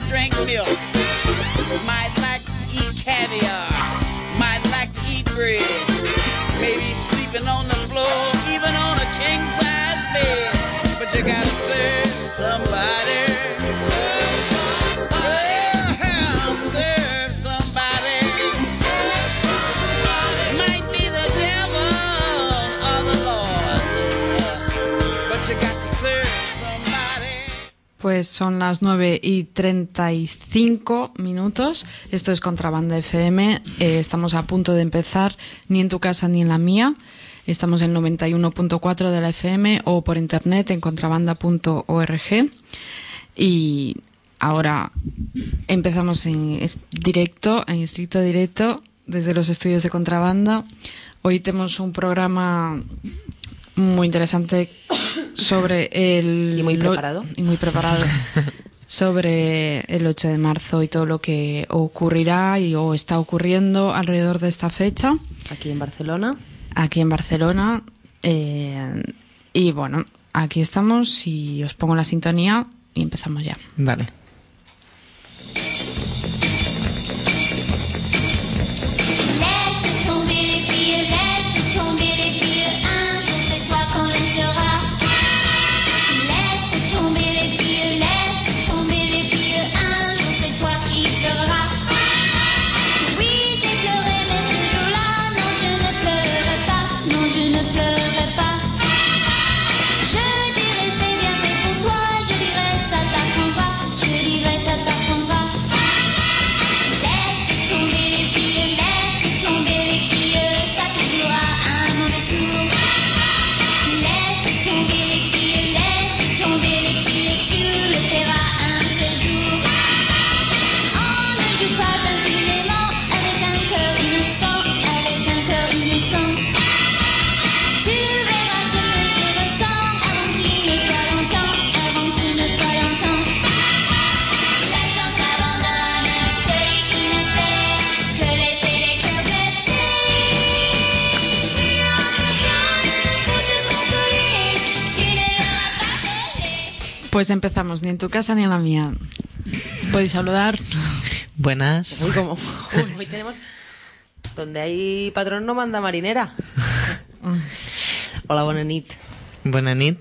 to drink milk. Might like to eat caviar. Might like to eat bread. Pues son las 9 y 35 minutos. Esto es Contrabanda FM. Eh, estamos a punto de empezar, ni en tu casa ni en la mía. Estamos en 91.4 de la FM o por internet en contrabanda.org. Y ahora empezamos en directo, en estricto directo, desde los estudios de Contrabanda. Hoy tenemos un programa muy interesante sobre el... Y muy lo- preparado. Y muy preparado. sobre el 8 de marzo y todo lo que ocurrirá y, o está ocurriendo alrededor de esta fecha Aquí en Barcelona. aquí en Barcelona. eh, y bueno, aquí estamos y os pongo la sintonía y empezamos ya. Vale. Pues empezamos, ni en tu casa ni en la mía. Podéis saludar. Buenas. Uy, como. Uy, hoy tenemos. Donde hay patrón no manda marinera. Hola, buena nit. Buena nit.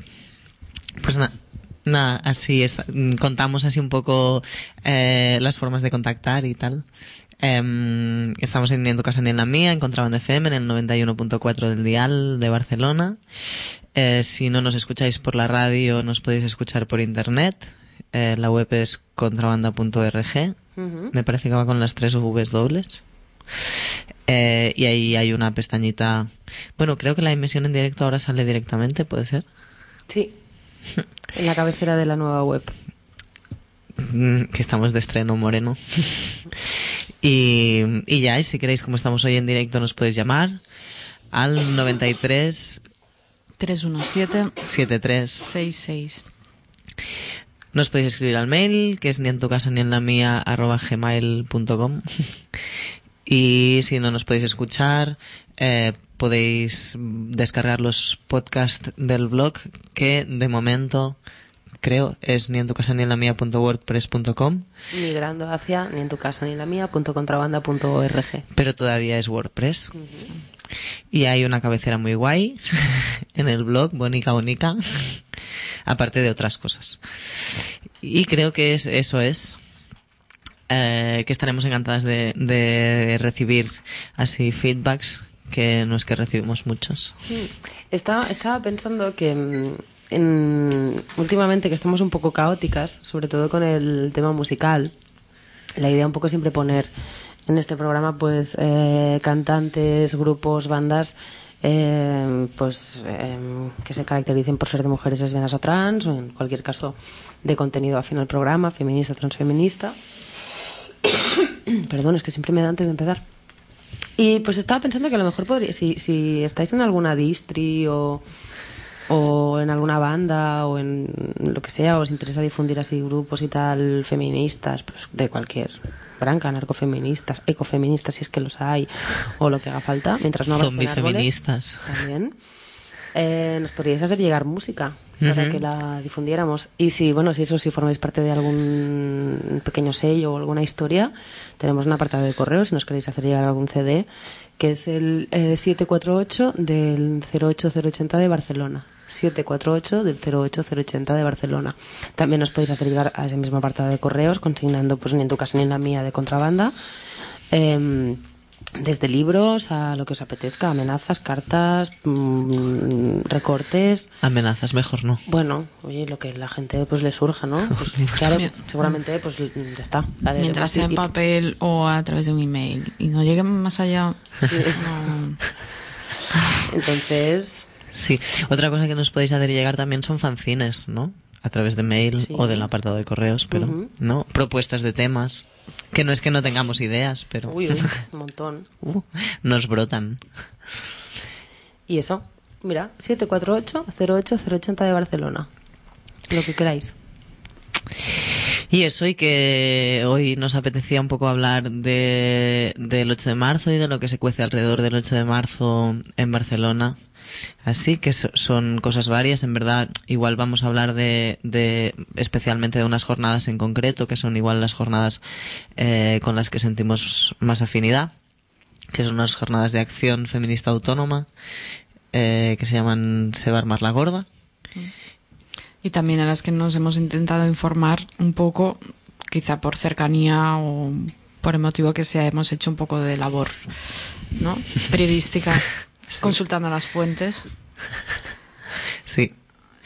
Pues nada. Nada, así es, mm, contamos así un poco eh, las formas de contactar y tal. Em, estamos en Ni en tu casa ni en la mía, en Contrabanda FM, en el 91.4 del dial de Barcelona. Eh, si no nos escucháis por la radio, nos podéis escuchar por internet. Eh, la web es contrabanda.org. Me parece que va con las tres Vs dobles. Eh, y ahí hay una pestañita. Bueno, creo que la emisión en directo ahora sale directamente, ¿puede ser? Sí. En la cabecera de la nueva web. Que estamos de estreno moreno. y, y ya, y si queréis, como estamos hoy en directo, nos podéis llamar al 93 317 73. 66. Nos podéis escribir al mail, que es ni en tu casa ni en la mía, arroba gmail.com. y si no nos podéis escuchar, eh, podéis descargar los podcasts del blog, que de momento creo es ni en tu casa ni en la mía.wordpress.com, Migrando hacia ni en tu casa ni en la mía punto contrabanda punto org. pero todavía es WordPress. Y hay una cabecera muy guay en el blog, bonica bonica, aparte de otras cosas. Y creo que es, eso es. eh, que estaremos encantadas de, de recibir así feedbacks, que no es que recibimos muchos. Estaba, estaba pensando que mm, en- últimamente que estamos un poco caóticas, sobre todo con el tema musical, la idea un poco siempre poner en este programa pues eh, cantantes, grupos, bandas eh, pues eh, que se caractericen por ser de mujeres lesbianas o trans o en cualquier caso de contenido afín al programa, feminista, transfeminista. Perdón, es que siempre me da antes de empezar. Y pues estaba pensando que a lo mejor podría, si, si estáis en alguna distri o, o en alguna banda o en lo que sea, os interesa difundir así grupos y tal feministas, pues de cualquier branca, narcofeministas, ecofeministas si es que los hay, o lo que haga falta, mientras no árboles, Zombifeministas. También. eh, nos podríais hacer llegar música para que la difundiéramos. Y si, bueno, si eso, si formáis parte de algún pequeño sello o alguna historia, tenemos un apartado de correo si nos queréis hacer llegar algún CD, que es el eh, 748 del 08080 de Barcelona. 748 del 08080 de Barcelona. También nos podéis hacer llegar a ese mismo apartado de correos consignando, pues ni en tu casa ni en la mía, de contrabanda. Em, desde libros a lo que os apetezca, amenazas, cartas, mm, recortes. Amenazas, mejor no. Bueno, oye, lo que la gente pues le surja, ¿no? Pues, claro, seguramente pues ya está. Vale, Mientras sea en y- papel o a través de un email y no llegue más allá. no. Entonces, Sí. Otra cosa que nos podéis hacer llegar también son fanzines, ¿no? A través de mail Sí. o del apartado de correos, pero. ¿no? Propuestas de temas. Que no es que no tengamos ideas, pero uy, uy, un montón. uh, nos brotan. Y eso, mira, 748 08080 de Barcelona. Lo que queráis. Y eso, y que hoy nos apetecía un poco hablar de, del 8 de marzo y de lo que se cuece alrededor del 8 de marzo en Barcelona. Así que so- son cosas varias, en verdad. Igual vamos a hablar de, de especialmente de unas jornadas en concreto, que son igual las jornadas eh, con las que sentimos más afinidad, que son unas jornadas de acción feminista autónoma, eh, que se llaman Se va a armar la gorda. Y también a las que nos hemos intentado informar un poco, quizá por cercanía o por el motivo que sea, hemos hecho un poco de labor ¿no? periodística, consultando las fuentes. Sí,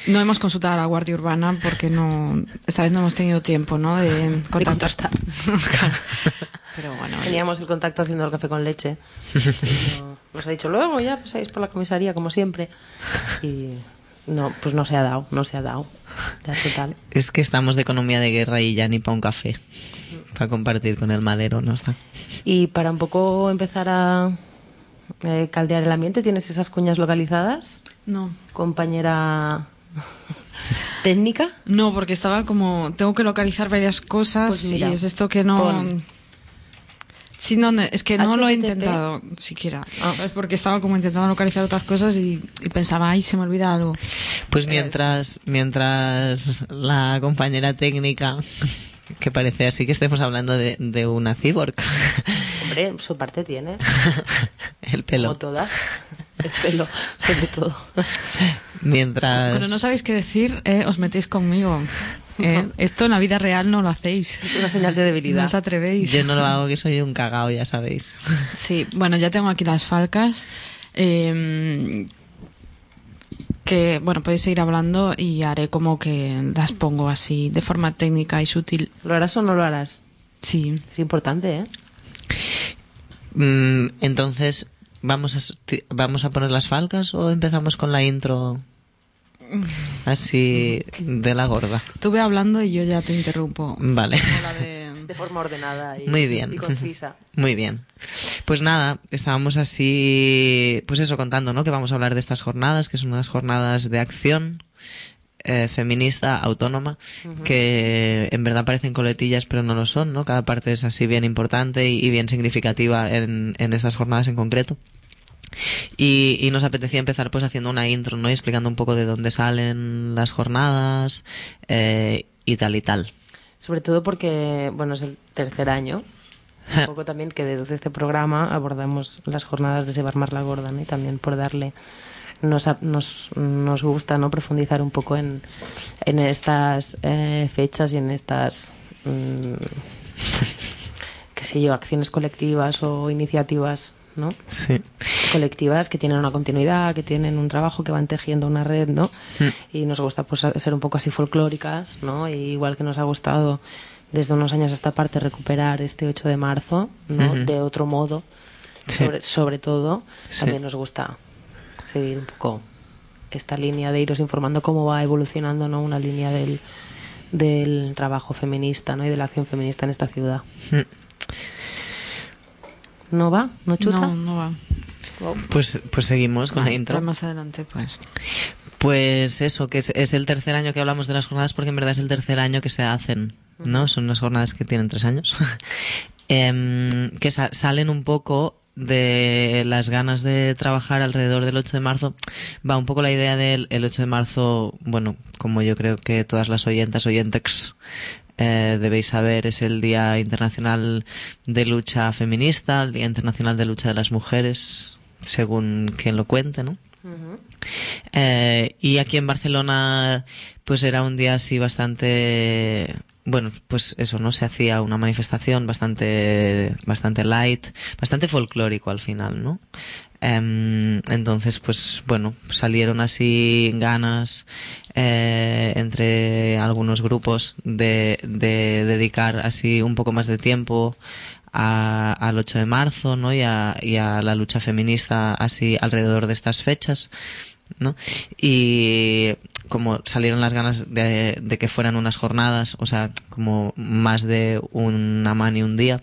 No hemos consultado a la Guardia Urbana porque no esta vez no hemos tenido tiempo ¿no? de contactar. Pero bueno, Teníamos el contacto haciendo el café con leche. No- nos ha dicho, luego ya pasáis por la comisaría, como siempre. Y no, pues no se ha dado, no se ha dado. Ya total. Es que estamos de economía de guerra y ya ni para un café. Para compartir con el madero no está. Y para un poco empezar a eh, caldear el ambiente, ¿tienes esas cuñas localizadas, no. compañera técnica? No, porque estaba como tengo que localizar varias cosas Pues mira, y es esto que no pon. Sí, no, no, es que no lo he intentado siquiera. ¿sabes? Porque estaba como intentando localizar otras cosas y, y pensaba, ay, se me olvida algo. Pues mientras, mientras la compañera técnica, que parece así que estemos hablando de, de una cyborg, Hombre, su parte tiene, el pelo. como todas. El pelo, sobre todo. Mientras, Cuando no sabéis qué decir, eh, os metéis conmigo. Eh, Esto en la vida real no lo hacéis. Es una señal de No debilidad. os atrevéis. yo no lo hago, que soy un cagao, ya sabéis. Sí, bueno, ya tengo aquí las falcas. eh, que, bueno, podéis seguir hablando y haré como que las pongo así, de forma técnica y sutil. ¿Lo harás o no lo harás? Sí. Es importante, ¿eh? Mm, entonces, ¿vamos a, ¿vamos a poner las falcas o empezamos con la intro así de la gorda? Tú ve hablando y yo ya te interrumpo. Vale. Como la de- De forma ordenada y, Muy bien. y concisa. Muy bien. Pues nada, estábamos así, pues eso, contando, ¿no? Que vamos a hablar de estas jornadas, que son unas jornadas de acción eh, feminista, autónoma, que en verdad parecen coletillas, pero no lo son, ¿no? Cada parte es así bien importante y, y bien significativa en, en estas jornadas en concreto. Y, y nos apetecía empezar pues haciendo una intro, ¿no? Y explicando un poco de dónde salen las jornadas eh, y tal y tal. Sobre todo porque, bueno, es el tercer año. Un poco también que desde este programa abordamos las jornadas de Sebarmar la Gorda, ¿no? Y también por darle... Nos, nos, nos gusta, ¿no? Profundizar un poco en, en estas eh, fechas y en estas... mm, qué sé yo, acciones colectivas o iniciativas, ¿no? Sí. colectivas que tienen una continuidad, que tienen un trabajo, que van tejiendo una red, ¿no? Y nos gusta pues ser un poco así folclóricas, ¿no? Y igual que nos ha gustado desde unos años a esta parte recuperar este 8 de marzo, ¿no? De otro modo, Sí. sobre, sobre todo, Sí. también nos gusta seguir un poco esta línea de iros informando cómo va evolucionando, ¿no? Una línea del, del trabajo feminista, ¿no? Y de la acción feminista en esta ciudad. Mm. ¿No va? ¿No chuta? No, no va. Pues, pues seguimos con la intro. más adelante, pues. Pues eso, que es, es el tercer año que hablamos de las jornadas porque en verdad es el tercer año que se hacen, ¿no? Son unas jornadas que tienen tres años. Em, que sa- salen un poco de las ganas de trabajar alrededor del 8 de marzo, va un poco la idea del el 8 de marzo, bueno, como yo creo que todas las oyentas, oyentex, eh, debéis saber, es el Día Internacional de Lucha Feminista, el Día Internacional de Lucha de las Mujeres, según quien lo cuente, ¿no? Eh, y aquí en Barcelona, pues era un día así bastante, bueno, pues eso, ¿no? Se hacía una manifestación bastante, bastante light, bastante folclórico al final, ¿no? Em, entonces, pues bueno, salieron así ganas eh, entre algunos grupos de, de dedicar así un poco más de tiempo a- al 8 de marzo, ¿no? Y a, y a la lucha feminista así alrededor de estas fechas, ¿no? Y como salieron las ganas de, de que fueran unas jornadas, o sea, como más de una mano y un día,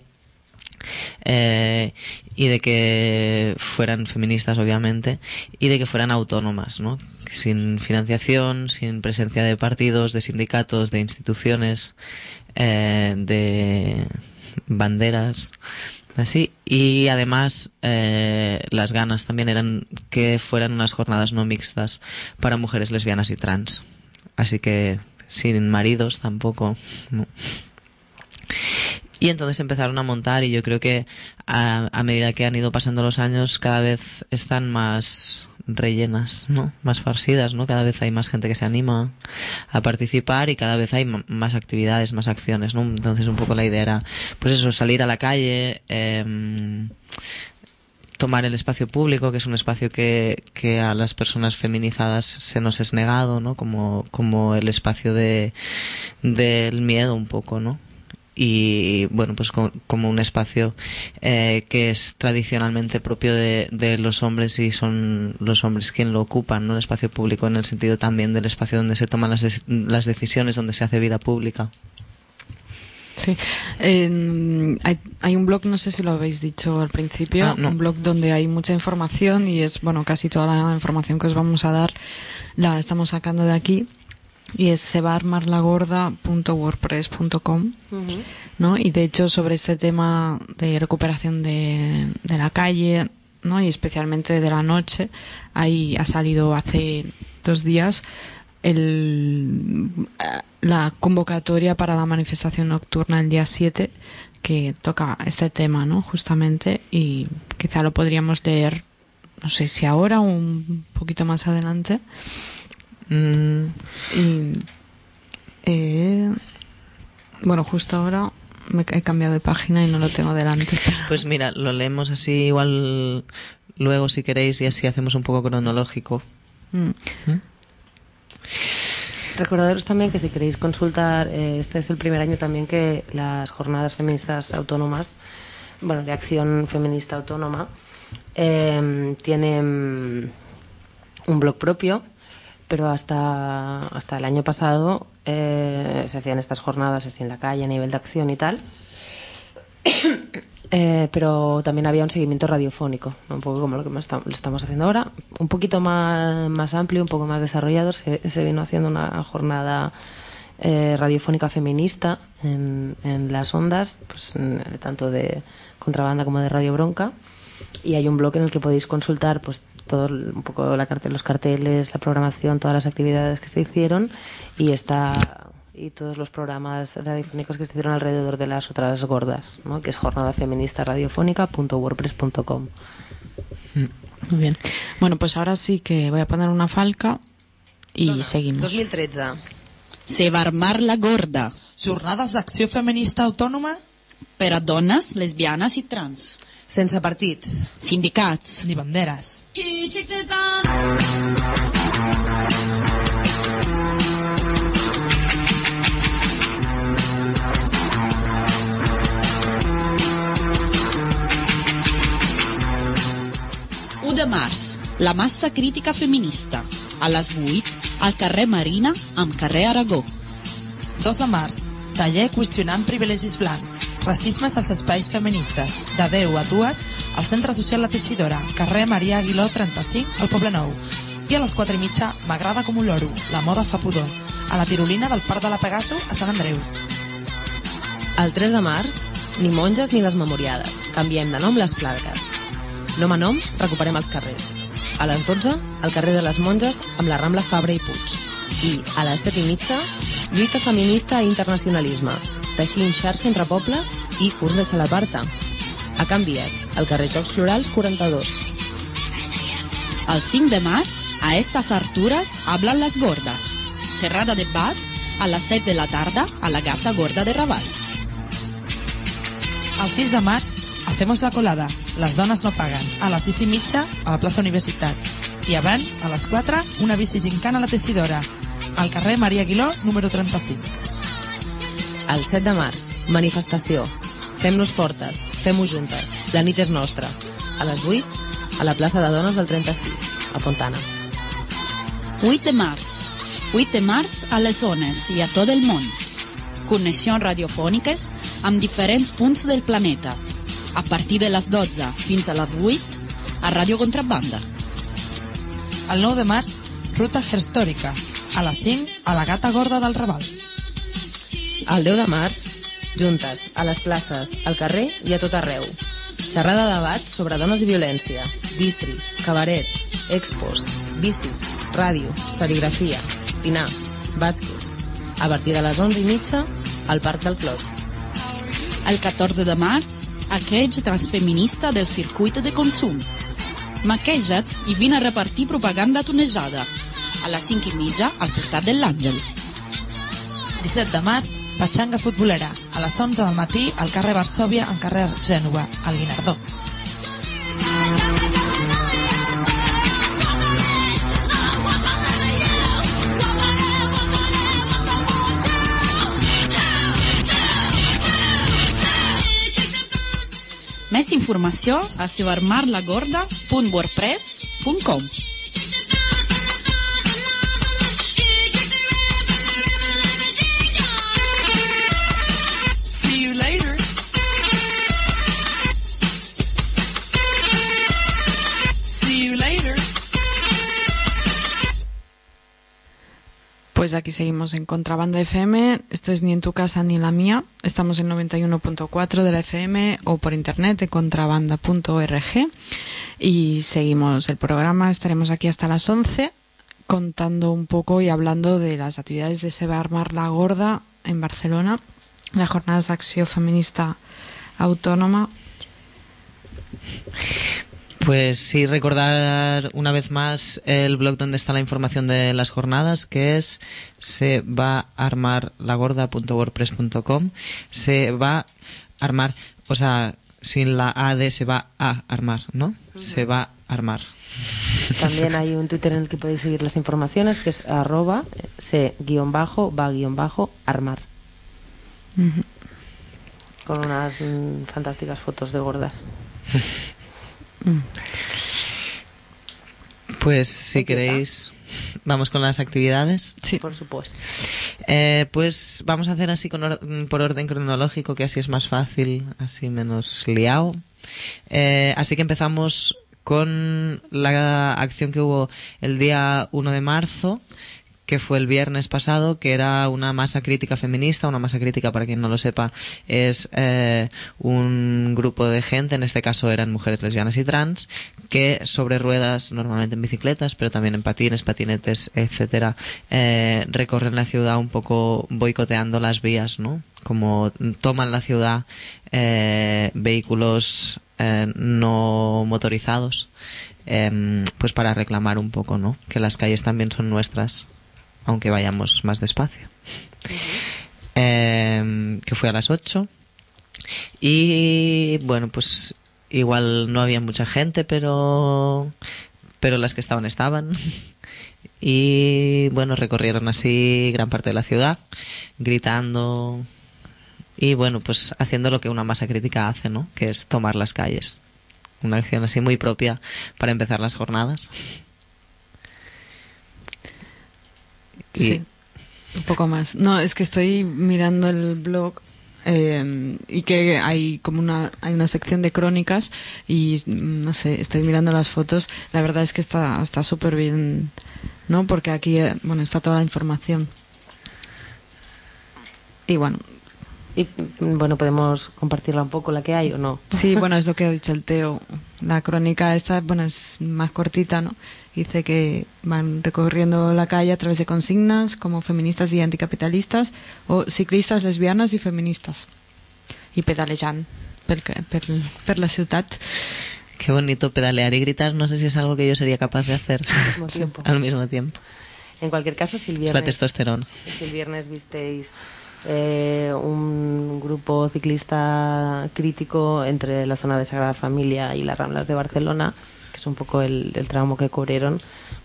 eh, y de que fueran feministas obviamente y de que fueran autónomas ¿no? sin financiación sin presencia de partidos de sindicatos de instituciones eh, de banderas así y además eh, las ganas también eran que fueran unas jornadas no mixtas para mujeres lesbianas y trans así que sin maridos tampoco. Y entonces empezaron a montar y yo creo que a medida que han ido pasando los años cada vez están más rellenas, ¿no? Más farcidas, ¿no? Cada vez hay más gente que se anima a participar y cada vez hay más actividades, más acciones, ¿no? Entonces un poco la idea era, pues eso, salir a la calle, em, tomar el espacio público, que es un espacio que, que a las personas feminizadas se nos es negado, ¿no? Como, como el espacio de, del miedo un poco, ¿no? Y bueno pues co- como un espacio eh, que es tradicionalmente propio de, de los hombres y son los hombres quien lo ocupan no el espacio público en el sentido también del espacio donde se toman las, las decisiones donde se hace vida pública Sí. Hay, hay un blog, no sé si lo habéis dicho al principio, Ah, no. un blog donde hay mucha información y es, bueno, casi toda la información que os vamos a dar la estamos sacando de aquí y es sebarmarlagorda.wordpress.com ¿no? Y de hecho sobre este tema de recuperación de, de la calle, ¿no? Y especialmente de la noche, ahí ha salido hace dos días el, eh, la convocatoria para la manifestación nocturna el día 7 que toca este tema, ¿no? Justamente y quizá lo podríamos leer no sé si ahora o un poquito más adelante. Mm, Y, eh, bueno, justo ahora me he cambiado de página y no lo tengo delante. pues mira lo leemos así igual luego si queréis y así hacemos un poco cronológico Mm. Recordaros también que si queréis consultar, eh, este es el primer año también que las jornadas feministas autónomas, bueno, de acción feminista autónoma, eh, tienen un blog propio, pero hasta, hasta el año pasado eh, se hacían estas jornadas así en la calle a nivel de acción y tal. Eh, pero también había un seguimiento radiofónico, un poco como lo que estamos haciendo ahora, un poquito más, más amplio, un poco más desarrollado. Se, se vino haciendo una jornada eh, radiofónica feminista en, en las ondas, pues, tanto de contrabanda como de Radio Bronca. Y hay un blog en el que podéis consultar pues todo un poco la cartel, los carteles, la programación, todas las actividades que se hicieron y está y todos los programas radiofónicos que se hicieron alrededor de las otras gordas, ¿no? que es jornada feminista radiofónica.wordpress.com. Muy bien. Bueno, pues ahora sí que voy a poner una falca y seguimos. 2013. Sebarmar la gorda Jornades d'acció feminista autònoma per a dones, lesbianes i trans. Sense partits. Sindicats. ni banderes. U de març, la massa crítica feminista. A les 8, al carrer Marina amb carrer Aragó. 2 de març, taller qüestionant privilegis blancs, racismes als espais feministes, de 10 a 2 al Centre Social La Teixidora, carrer Maria Aguiló 35, al Poble Nou. I a les 4 i mitja, m'agrada com un loro, la moda fa pudor, a la tirolina del Parc de la Pegaso a Sant Andreu. El 3 de març, ni monges ni les memoriades. Canviem de nom les plagues. Nom a nom, recuperem els carrers. A les 12, al carrer de les Monges, amb la Rambla Fabra i Puig. I, a les 7 i mitja, lluita feminista i internacionalisme, teixint xarxa entre pobles i curs de xalaparta. A Can Vies, al carrer Jocs Florals 42. El 5 de març, a estas alturas hablan las gordas. Xerrada de bat a las 7 de la tarda a la Gata Gorda de Raval. El 6 de març, hacemos la colada. Les dones no paguen. A les 6 i mitja, a la plaça Universitat. I abans, a les 4, una bici gincana a la Teixidora. Al carrer Maria Aguiló, número 35. El 7 de març, manifestació. Fem-nos fortes, fem-ho juntes. La nit és nostra. A les 8, a la plaça de dones del 36, a Fontana. 8 de març. 8 de març a les zones i a tot el món. Connexions radiofòniques amb diferents punts del planeta. A partir de les 12 fins a les 8 a Ràdio Contrabanda. El 9 de març, ruta herstòrica. A les 5, a la Gata Gorda del Raval. El 10 de març, juntes, a les places, al carrer i a tot arreu. Xerrada de debat sobre dones i violència, distris, cabaret, expos, bicis, ràdio, serigrafia, dinar, bàsquet. A partir de les 11 i mitja, al Parc del Clot. El 14 de març, aquell transfeminista del circuit de consum. Maqueja't i vine a repartir propaganda tunejada. A les 5 i mitja, al portat de l'Àngel. 17 de març, Patxanga futbolera. A les 11 del matí, al carrer Varsòvia, en carrer Gènova, al Guinardó. Més informació a cibermarlagorda.wordpress.com Pues aquí seguimos en Contrabanda FM. Esto es ni en tu casa ni en la mía. Estamos en 91.4 de la FM o por internet en contrabanda.org. Y seguimos el programa. Estaremos aquí hasta las 11 contando un poco y hablando de las actividades de Se va a armar la gorda en Barcelona. Las jornadas de acción feminista autónoma. Pues sí, recordar una vez más el blog donde está la información de las jornadas, que es se va a armar lagorda.wordpress.com. Se va a armar, o sea, sin la A de se va a armar, ¿no? Se va a armar. También hay un Twitter en el que podéis seguir las informaciones, que es arroba se-va-armar. Con unas mm, fantásticas fotos de gordas. Pues si queréis, vamos con las actividades. Sí. Por supuesto. Eh, pues vamos a hacer así con or- por orden cronológico, que así es más fácil, así menos liado. Eh, así que empezamos con la acción que hubo el día 1 de marzo, que fue el viernes pasado, que era una masa crítica feminista. Una masa crítica, para quien no lo sepa, es eh, un grupo de gente, en este caso eran mujeres lesbianas y trans, que sobre ruedas, normalmente en bicicletas, pero también en patines, patinetes, etcétera, eh, recorren la ciudad un poco boicoteando las vías, ¿no? Como toman la ciudad eh, vehículos eh, no motorizados, em, pues para reclamar un poco, ¿no? Que las calles también son nuestras, aunque vayamos más despacio. Em, que fue a las 8. Y bueno, pues igual no había mucha gente, pero pero las que estaban estaban. Y bueno, recorrieron así gran parte de la ciudad, gritando y bueno, pues haciendo lo que una masa crítica hace, ¿no? Que es tomar las calles. Una acción así muy propia para empezar las jornadas. Y- Sí, un poco más. No, es que estoy mirando el blog eh, y que hay como una hay una sección de crónicas y mm, no sé, estoy mirando las fotos. La verdad es que está está súper bien, ¿no? Porque aquí eh, bueno está toda la información. Y bueno, Y mm, bueno, podemos compartirla un poco la que hay o no. sí, bueno es lo que ha dicho el Teo. La crónica esta, bueno, es más cortita, ¿no? Dice que van recorriendo la calle a través de consignas como feministas y anticapitalistas o ciclistas lesbianas y feministas. Y pedalejant per, per, per la ciutat. Qué bonito pedalear y gritar. No sé si es algo que yo sería capaz de hacer mismo tiempo. al mismo tiempo. En cualquier caso, si el Es la viernes, testosterona. si el viernes visteis eh, un grupo ciclista crítico entre la zona de Sagrada Familia y las Ramblas de Barcelona, que es un poco el, el tramo que cubrieron,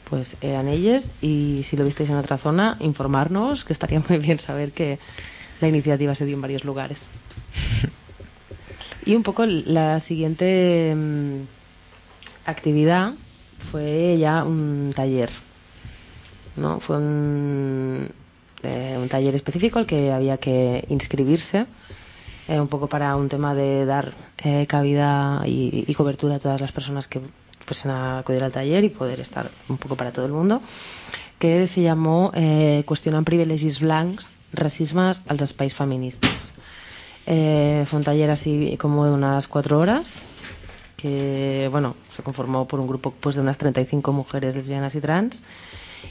pues eran ellos. Y si lo visteis en otra zona, informarnos, que estaría muy bien saber que la iniciativa se dio en varios lugares. Y un poco la siguiente mm, actividad fue ya un taller. ¿no? Fue un, eh, un taller específico al que había que inscribirse, eh, un poco para un tema de dar eh, cabida y, y cobertura a todas las personas que fuesen a acudir al taller y poder estar un poco para todo el mundo, que se llamó eh, Qüestionant privilegis blancs, racismes als espais feministes. Eh, fue un taller así como de unas cuatro horas, que bueno, se conformó por un grupo pues, de unas 35 mujeres lesbianas y trans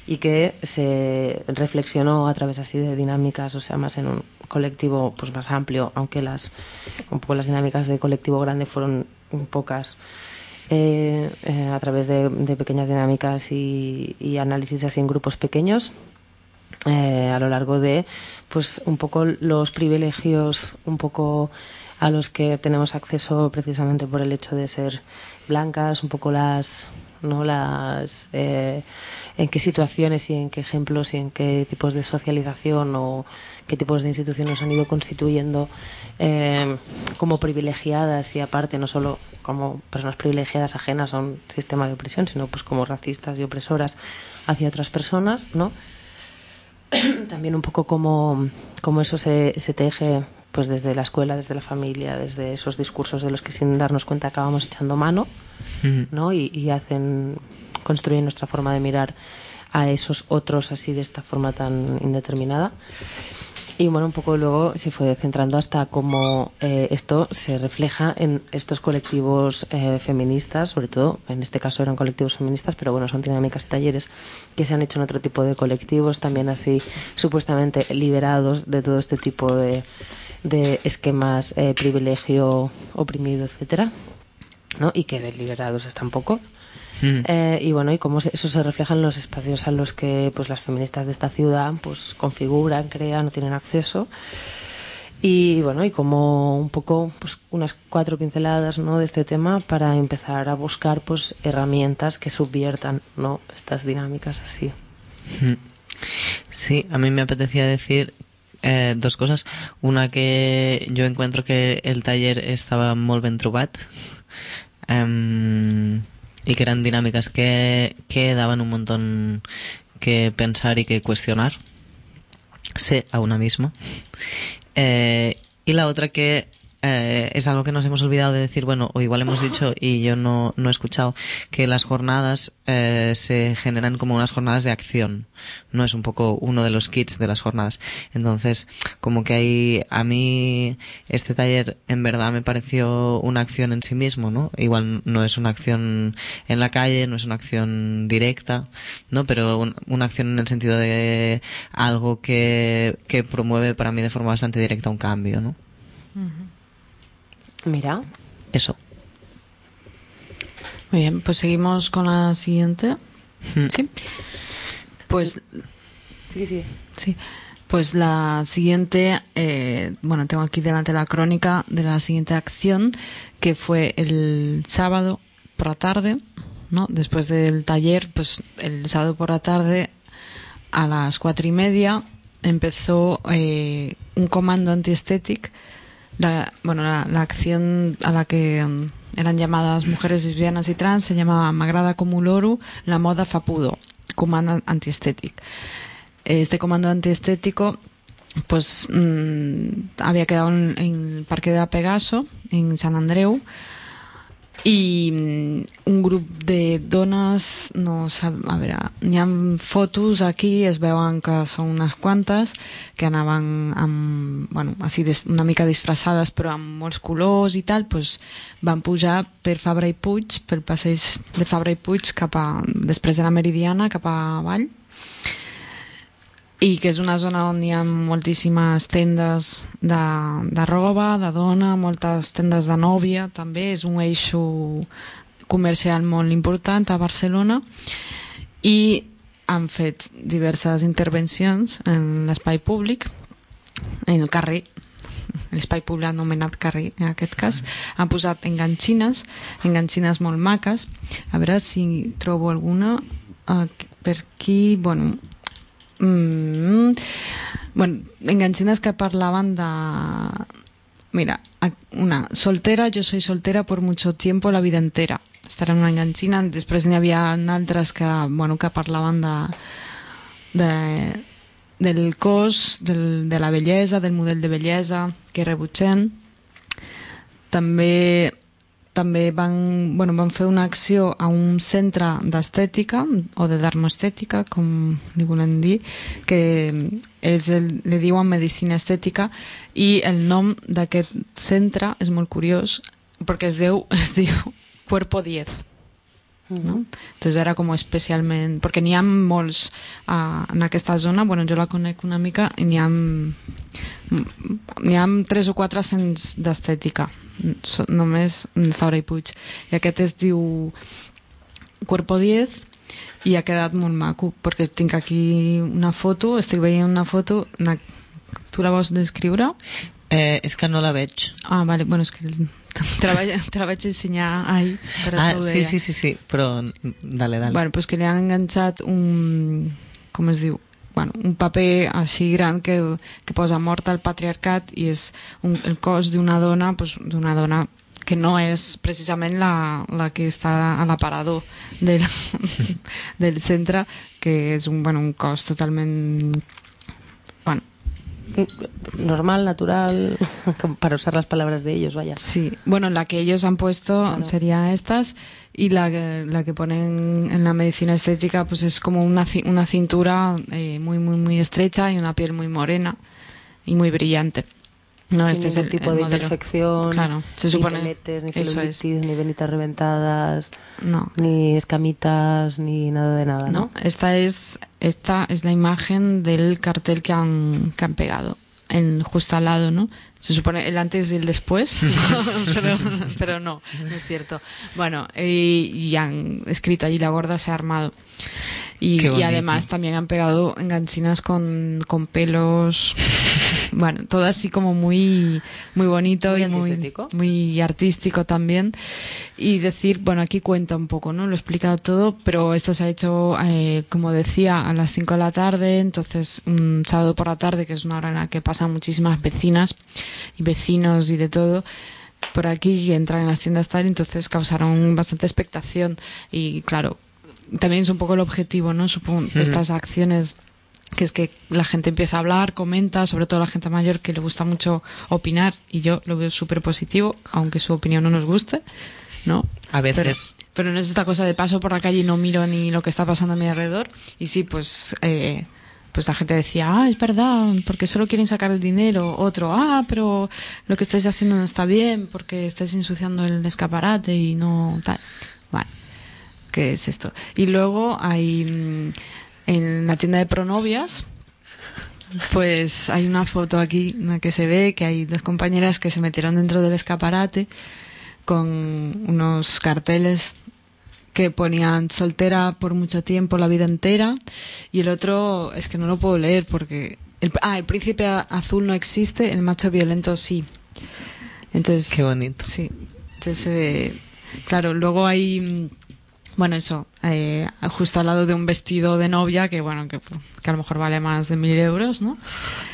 y que se reflexionó a través así de dinámicas, o sea, más en un colectivo pues más amplio, aunque las un poco las dinámicas de colectivo grande fueron pocas. eh, eh, a través de, pequeñas dinámicas y, y análisis así en grupos pequeños eh, a lo largo de pues un poco los privilegios un poco a los que tenemos acceso precisamente por el hecho de ser blancas un poco las no las eh, en qué situaciones y en qué ejemplos y en qué tipos de socialización o qué tipos de instituciones han ido constituyendo eh, como privilegiadas y aparte no solo como personas privilegiadas ajenas a un sistema de opresión sino pues como racistas y opresoras hacia otras personas no también un poco como, como eso se teje pues desde la escuela, desde la familia, desde esos discursos de los que sin darnos cuenta acabamos echando mano. ¿no? Y, y hacen, construyen nuestra forma de mirar a esos otros así de esta forma tan indeterminada. Y bueno, un poco luego se fue centrando hasta cómo eh, esto se refleja en estos colectivos eh, feministas, sobre todo, en este caso eran colectivos feministas, pero bueno, son dinámicas y talleres que se han hecho en otro tipo de colectivos, también así supuestamente liberados de todo este tipo de, de esquemas eh, privilegio, oprimido, etcétera, ¿no? Y que de liberados están poco. Mm. Eh, y bueno, y cómo eso se refleja en los espacios a los que pues las feministas de esta ciudad pues configuran, crean o tienen acceso. Y bueno, y como un poco pues unas cuatro pinceladas, ¿no? de este tema para empezar a buscar pues herramientas que subviertan, ¿no? estas dinámicas así. Mm. Sí, a mí me apetecía decir eh, dos cosas. Una que yo encuentro que el taller estaba molt ben trobat em, y que eran dinámicas que, que daban un montón que pensar y que cuestionar sé a una misma. Eh, y la otra que eh, es algo que nos hemos olvidado de decir, bueno, o igual hemos dicho y yo no, no he escuchado, que las jornadas eh, se generan como unas jornadas de acción. No es un poco uno de los kits de las jornadas. Entonces, como que hay, a mí este taller en verdad me pareció una acción en sí mismo, ¿no? Igual no es una acción en la calle, no es una acción directa, ¿no? Pero un- una acción en el sentido de algo que, que promueve para mí de forma bastante directa un cambio, ¿no? Mira, Eso. Muy bien, pues seguimos con la siguiente. Mm. Sí. Pues sí, sí. Sí, pues la siguiente, eh, bueno, tengo aquí delante la crónica de la siguiente acción, que fue el sábado por la tarde, ¿no? Después del taller, pues el sábado por la tarde a las cuatro y media empezó eh, un comando antiestético. La, bueno, la, acción a la que mm, eran llamadas mujeres lesbianas y trans se llamaba Magrada como l'oro, la moda fapudo, comando antiestético. Este comando antiestético pues mm, había quedado en, en el Parque de la Pegaso, en San Andreu, i mm, un grup de dones no sap, a veure, hi ha fotos aquí es veuen que són unes quantes que anaven amb, bueno, així una mica disfressades però amb molts colors i tal doncs van pujar per Fabra i Puig pel passeig de Fabra i Puig cap a, després de la Meridiana cap a avall i que és una zona on hi ha moltíssimes tendes de, de roba, de dona, moltes tendes de nòvia, també és un eixo comercial molt important a Barcelona. I han fet diverses intervencions en l'espai públic, en el carrer, l'espai públic anomenat carrer en aquest cas, han posat enganxines, enganxines molt maques, a veure si trobo alguna eh, per aquí, bueno, Mm, bueno, enganxines que parlaven de... Mira, una, soltera, yo soy soltera por mucho tiempo, la vida entera. Esta era una enganxina, després n'hi havia altres que, bueno, que parlaven de, de, del cos, del, de la bellesa, del model de bellesa que rebutgem. També també van, bueno, van fer una acció a un centre d'estètica o de dermoestètica, com li volem dir, que ells el, li diuen medicina estètica i el nom d'aquest centre és molt curiós perquè es diu, es diu Cuerpo 10 no? Entonces era com especialment... Perquè n'hi ha molts uh, en aquesta zona, bueno, jo la conec una mica, i n'hi ha, n'hi ha tres o quatre cents d'estètica, només Fabra i Puig. I aquest es diu Cuerpo 10 i ha quedat molt maco, perquè tinc aquí una foto, estic veient una foto... Una, tu la vols descriure? Eh, és que no la veig. Ah, vale, bueno, és que te la vaig, te la vaig ensenyar ahir, per Ah, això sí, sí, sí, sí, però dale, dale. Bueno, pues que li han enganxat un... com es diu? Bueno, un paper així gran que, que posa mort al patriarcat i és un, el cos d'una dona, pues, d'una dona que no és precisament la, la que està a l'aparador del, del centre, que és un, bueno, un cos totalment... Bueno, Normal, natural, para usar las palabras de ellos, vaya. Sí, bueno, la que ellos han puesto Claro. sería estas y la que, la que ponen en la medicina estética pues es como una, una cintura eh, muy, muy, muy estrecha y una piel muy morena y muy brillante. No, Sin este es el, tipo el de modelo. imperfección, Claro, se ni supone peletes, ni eso es. celulitis, ni venitas reventadas, No, ni escamitas, ni nada de nada, ¿no? no, esta es, esta es la imagen del cartel que han, que han pegado. En, justo al lado, ¿no? Se supone el antes y el después, pero, pero no, no es cierto. Bueno, y, y han escrito allí la gorda se ha armado. Y, y además también han pegado enganchinas con, con pelos, bueno, todo así como muy, muy bonito Muy y muy, muy artístico también. Y decir, bueno, aquí cuenta un poco, ¿no? Lo explica todo, pero esto se ha hecho, eh, como decía, a las 5 de la tarde, entonces un sábado por la tarde, que es una hora en la que pasan muchísimas vecinas y vecinos y de todo por aquí que entran en las tiendas tal, entonces causaron bastante expectación y claro, también es un poco el objetivo, ¿no? Supongo de estas acciones que es que la gente empieza a hablar, comenta, sobre todo la gente mayor que le gusta mucho opinar y yo lo veo súper positivo, aunque su opinión no nos guste, ¿no? A veces. Pero, pero no es esta cosa de paso por la calle y no miro ni lo que está pasando a mi alrededor. Y sí, pues, eh, pues la gente decía, ah, es verdad, porque solo quieren sacar el dinero. Otro, ah, pero lo que estáis haciendo no está bien, porque estáis ensuciando el escaparate y no tal. Bueno, ¿qué es esto? Y luego hay mm, en la tienda de pronovias, pues hay una foto aquí en la que se ve que hay dos compañeras que se metieron dentro del escaparate con unos carteles que ponían soltera por mucho tiempo, la vida entera, y el otro es que no lo puedo leer porque el, ah, el príncipe azul no existe, el macho violento sí. Entonces, Qué bonito. Sí. Entonces se ve, claro, luego hay bueno, eso, eh, justo al lado de un vestido de novia que, bueno, que, que a lo mejor vale más de mil euros, ¿no?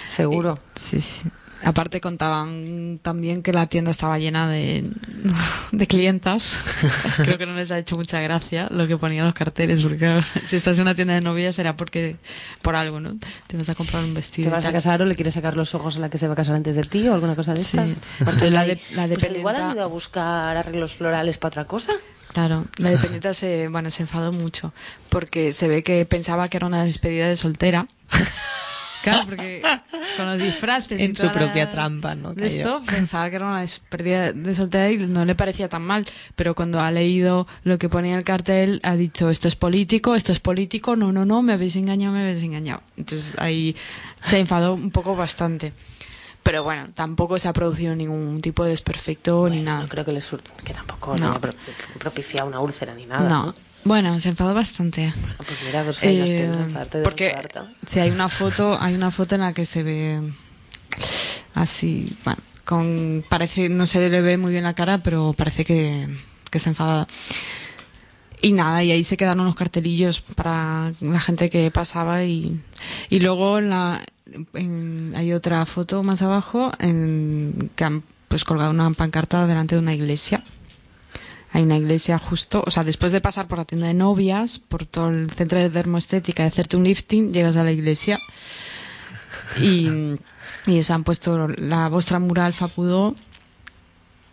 Seguro. Sí, sí. Aparte contaban también que la tienda estaba llena de, de clientas. Creo que no les ha hecho mucha gracia lo que ponían los carteles, porque claro, si estás en una tienda de novias será porque por algo, ¿no? Te vas a comprar un vestido. ¿Te vas a casar o le quieres sacar los ojos a la que se va a casar antes de ti o alguna cosa de Sí. estas? La de- la Pues igual han ido a buscar arreglos florales para otra cosa. Claro, la dependiente se, bueno, se enfadó mucho porque se ve que pensaba que era una despedida de soltera. Claro, porque con los disfraces y En su toda la- propia trampa, ¿no? De esto pensaba que era una despedida de soltera y no le parecía tan mal, pero cuando ha leído lo que ponía el cartel ha dicho esto es político, esto es político, no, no, no, me habéis engañado, me habéis engañado. Entonces ahí se enfadó un poco bastante. Pero bueno, tampoco se ha producido ningún tipo de desperfecto ni nada. No creo que les que tampoco No. haya propiciado una úlcera ni nada. no. ¿no? Bueno, se enfadó bastante. Ah, Pues mira, dos feinas Eh, tens, enfadarte de porque si hay una foto, hay una foto en la que se ve así, bueno, con parece no se le ve muy bien la cara, pero parece que, que está enfadada. Y nada, y ahí se quedaron los cartelillos para la gente que pasaba y, y luego en la, en- hay otra foto más abajo en que han pues colgado una pancarta delante de una iglesia. Hay una iglesia justo, o sea, después de pasar por la tienda de novias, por todo el centro de dermoestética, de hacerte un lifting, llegas a la iglesia y, y os han puesto la vuestra mural Fapudó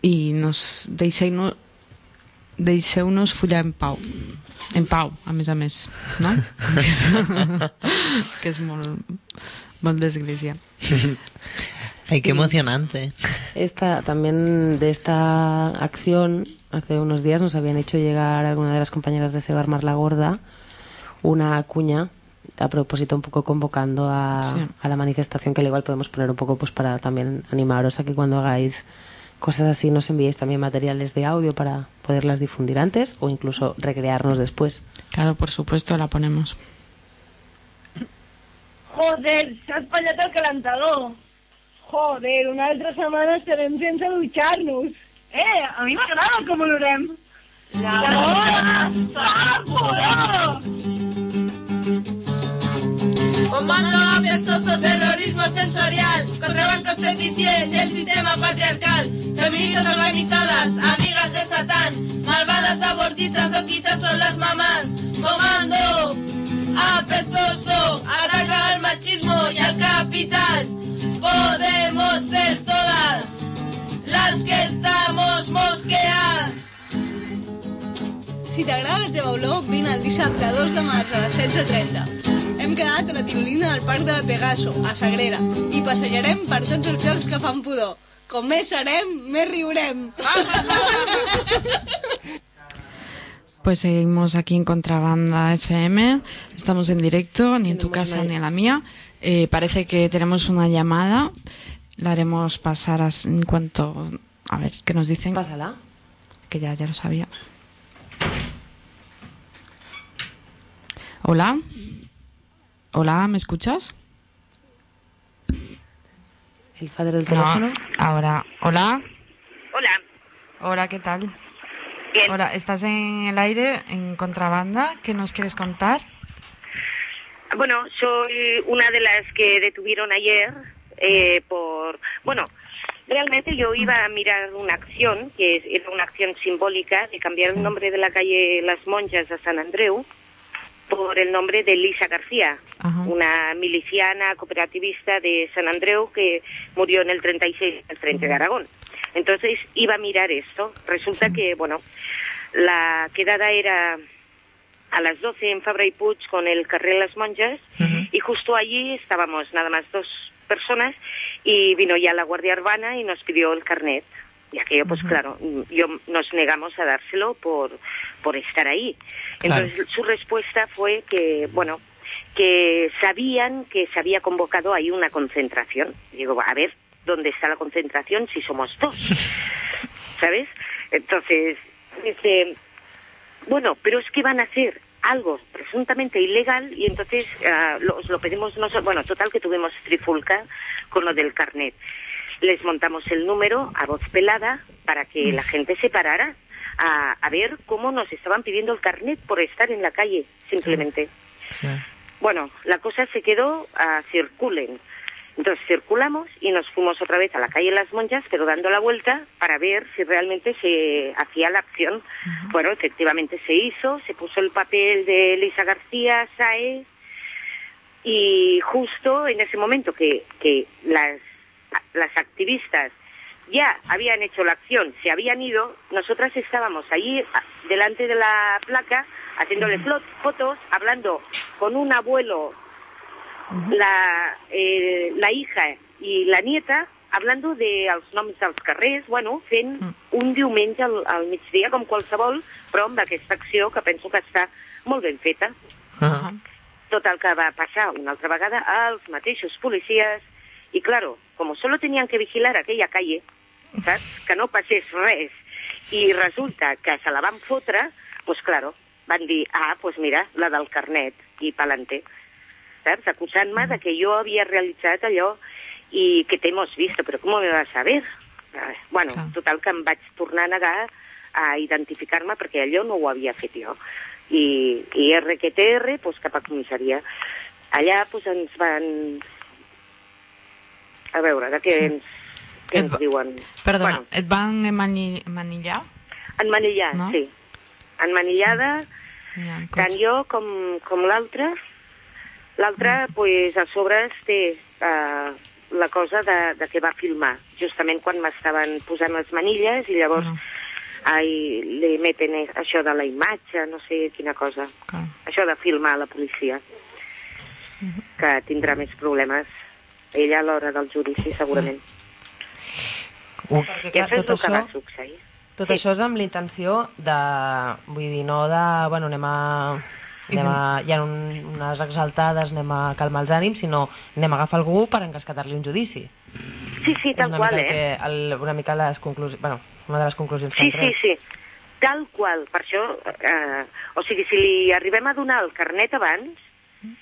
y nos deixeu-nos deixeu-nos follar en pau. En pau, a més a més, no? que és, que és molt, d'església. Ay, qué emocionante. Esta, también de esta acción, hace unos días nos habían hecho llegar alguna de las compañeras de Sebar Mar la Gorda una cuña a propósito un poco convocando a, Sí. a la manifestación que al igual podemos poner un poco pues para también animaros a que cuando hagáis cosas así nos enviéis también materiales de audio para poderlas difundir antes o incluso recrearnos después. Claro, por supuesto, la ponemos. Joder, s'ha espatllat el calentador. Joder, una altra setmana estarem sense dutxar-nos. Eh, a mi m'agrada com olorem. La bola està fora! Comando apestoso terrorismo sensorial contra bancos teticiés y el sistema patriarcal. Feministas organizadas, amigas de Satán, malvadas abortistas o quizás son las mamás. Comando apestoso ataca al machismo y al capital. Podemos ser todas las que estamos mosqueadas. Si t'agrada la teva olor, vine el dissabte 2 de març a les 16.30. Hem quedat a la tirolina del Parc de la Pegaso, a Sagrera, i passejarem per tots els llocs que fan pudor. Com més serem, més riurem. Pues seguimos aquí en Contrabanda FM. Estamos en directo, ni en tu casa ni en la mía. Eh, parece que tenemos una llamada. La haremos pasar as- en cuanto. A ver, ¿qué nos dicen? Pásala. Que ya, ya lo sabía. Hola. Hola, ¿me escuchas? El padre del No, teléfono. ahora. Hola. Hola. Hola, ¿qué tal? Bien. Hola, ¿estás en el aire, en Contrabanda? ¿Qué nos quieres contar? Bueno, soy una de las que detuvieron ayer eh, por... Bueno, realmente yo iba a mirar una acción, que era una acción simbólica, de cambiar el nombre de la calle Las Monjas a San Andreu por el nombre de Lisa García, Ajá. una miliciana cooperativista de San Andreu que murió en el 36 al frente de Aragón. Entonces iba a mirar esto. Resulta que, bueno, la quedada era a las 12 en Fabra y Puig con el Carril Las Monjas y justo allí estábamos nada más dos personas y vino ya la Guardia Urbana y nos pidió el carnet. Y aquello, pues claro, yo nos negamos a dárselo por, por estar ahí. Claro. Entonces su respuesta fue que, bueno, que sabían que se había convocado ahí una concentración. Digo, a ver, ¿dónde está la concentración si somos dos? ¿Sabes? Entonces, dice, bueno, pero es que van a hacer algo presuntamente ilegal y entonces ah, lo, os lo pedimos nosotros. Bueno, total que tuvimos trifulca con lo del carnet. Les montamos el número a voz pelada para que la gente se parara a, a ver cómo nos estaban pidiendo el carnet por estar en la calle, simplemente. Sí. Bueno, la cosa se quedó a circulen. Entonces circulamos y nos fuimos otra vez a la calle Las Monjas, pero dando la vuelta para ver si realmente se hacía la acción. Bueno, efectivamente se hizo, se puso el papel de Elisa García Sáez y justo en ese momento que, que las, las activistas ya habían hecho la acción, se habían ido, nosotras estábamos allí delante de la placa haciéndole fotos, hablando con un abuelo, la, eh, la hija i la nieta, hablando de els noms dels carrers, bueno, fent un diumenge al, al migdia com qualsevol, però amb aquesta acció que penso que està molt ben feta. Ah. Tot el que va passar una altra vegada als mateixos policies i, claro, com solo tenían que vigilar aquella calle, saps? Que no passés res i resulta que se la van fotre, pues claro, van dir, ah, pues mira, la del carnet i pa'lante, saps? Acusant-me de que jo havia realitzat allò i que t'hemos visto, però com me vas a saber? Eh, Bueno, total que em vaig tornar a negar a identificar-me perquè allò no ho havia fet jo. I, i RQTR, pues, cap a comissaria. Allà pues, ens van... A veure, de què Sí. ens, què ens diuen? Perdona, Bueno, et van emani- manillar? enmanillar, No? sí. Enmanillada, Ja, el tant jo com, com l'altre. L'altre, pues, a sobre té uh, la cosa de, de que va filmar, justament quan m'estaven posant les manilles i llavors ai, li meten eh, això de la imatge, no sé quina cosa. Això de filmar a la policia, que tindrà més problemes ella a l'hora del judici, segurament. Perquè, Que clar, això és tot el que va això, succeir. tot això és amb la intenció de... Vull dir, no de... Bueno, anem a... Anem a, hi ha un, unes exaltades, anem a calmar els ànims, sinó anem a agafar algú per encasquetar-li un judici. Sí, sí, tal qual, mica eh? el que, el, una mica les conclusions... Bueno, una de les conclusions que Sí, sí, tret. sí. Tal qual. Per això, eh, o sigui, si li arribem a donar el carnet abans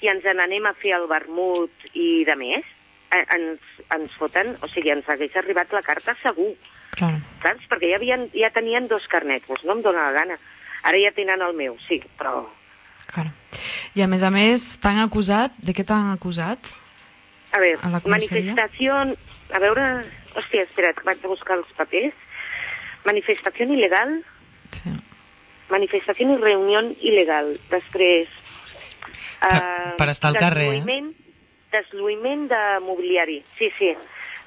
i ens n'anem a fer el vermut i de més, eh, ens, ens foten, o sigui, ens hagués arribat la carta segur, Claro. saps? Perquè ja, havien, ja tenien dos carnets, doncs no em dóna la gana. Ara ja tenen el meu, sí, però... I a més a més, t'han acusat? De què t'han acusat? A veure, A manifestació... A veure... Hòstia, espera't, que vaig a buscar els papers. Manifestació il·legal. Sí. Manifestació i reunió il·legal. Després... Per- eh, per estar al carrer, eh? Desluïment, desluïment de mobiliari. Sí, sí.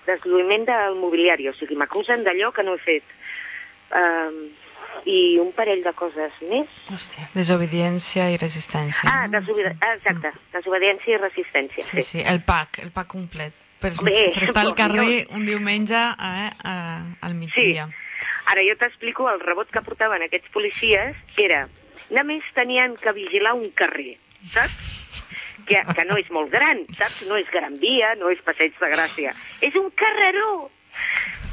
Desluïment del mobiliari. O sigui, m'acusen d'allò que no he fet. Eh, I un parell de coses més. Hòstia. Desobediència i resistència. Ah, desobedi ah, exacte. Desobediència i resistència. Sí, sí, el pack, el pack complet. Per, Bé, per estar al carrer un diumenge eh, a, al migdia. Ara jo t'explico el rebot que portaven aquests policies, que era, només tenien que vigilar un carrer, saps? Que, que no és molt gran, saps? No és Gran Via, no és Passeig de Gràcia. És un carreró!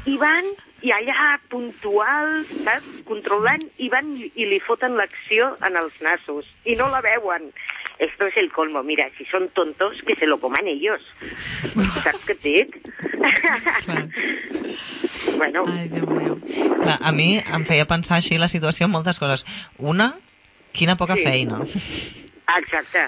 I van, i allà, puntuals, saps? Controlant, i van i li foten l'acció en els nassos. I no la veuen. Esto es el colmo. Mira, si son tontos, que se lo coman ellos. Saps què et dic? bueno, Ai, Déu meu. Clar, a mi em feia pensar així la situació en moltes coses. Una, quina poca Sí. feina. Exacte,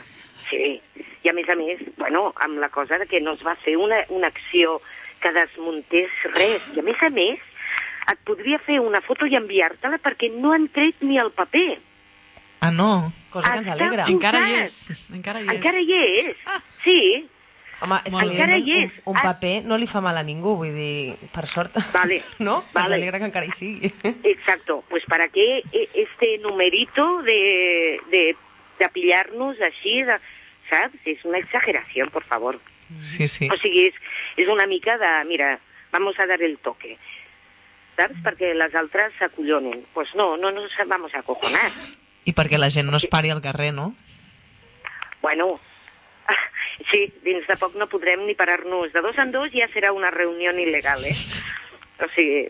sí. I a més a més, bueno, amb la cosa de que no es va fer una, una acció que desmuntés res. I a més a més, et podria fer una foto i enviar-te-la perquè no han tret ni el paper. Ah, no? Cosa que ens alegra. Encara hi és. Encara hi és. Encara hi és. Sí. Home, és que. Encara hi és. un, un paper no li fa mal a ningú, vull dir, per sort. Vale. No? Ens Vale. alegra que encara hi sigui. Exacto. Pues para qué e- este numerito de, de, de pillarnos así, de, ¿sabes? Es una exageración, por favor. Sí, sí. O sigui, és, és una mica de, mira, vamos a dar el toque. Saps? Perquè les altres s'acollonen. Pues no, no nos vamos a acojonar. I perquè la gent no es pari al carrer, no? Bueno, sí, dins de poc no podrem ni parar-nos. De dos en dos ja serà una reunió il·legal, eh? O sigui,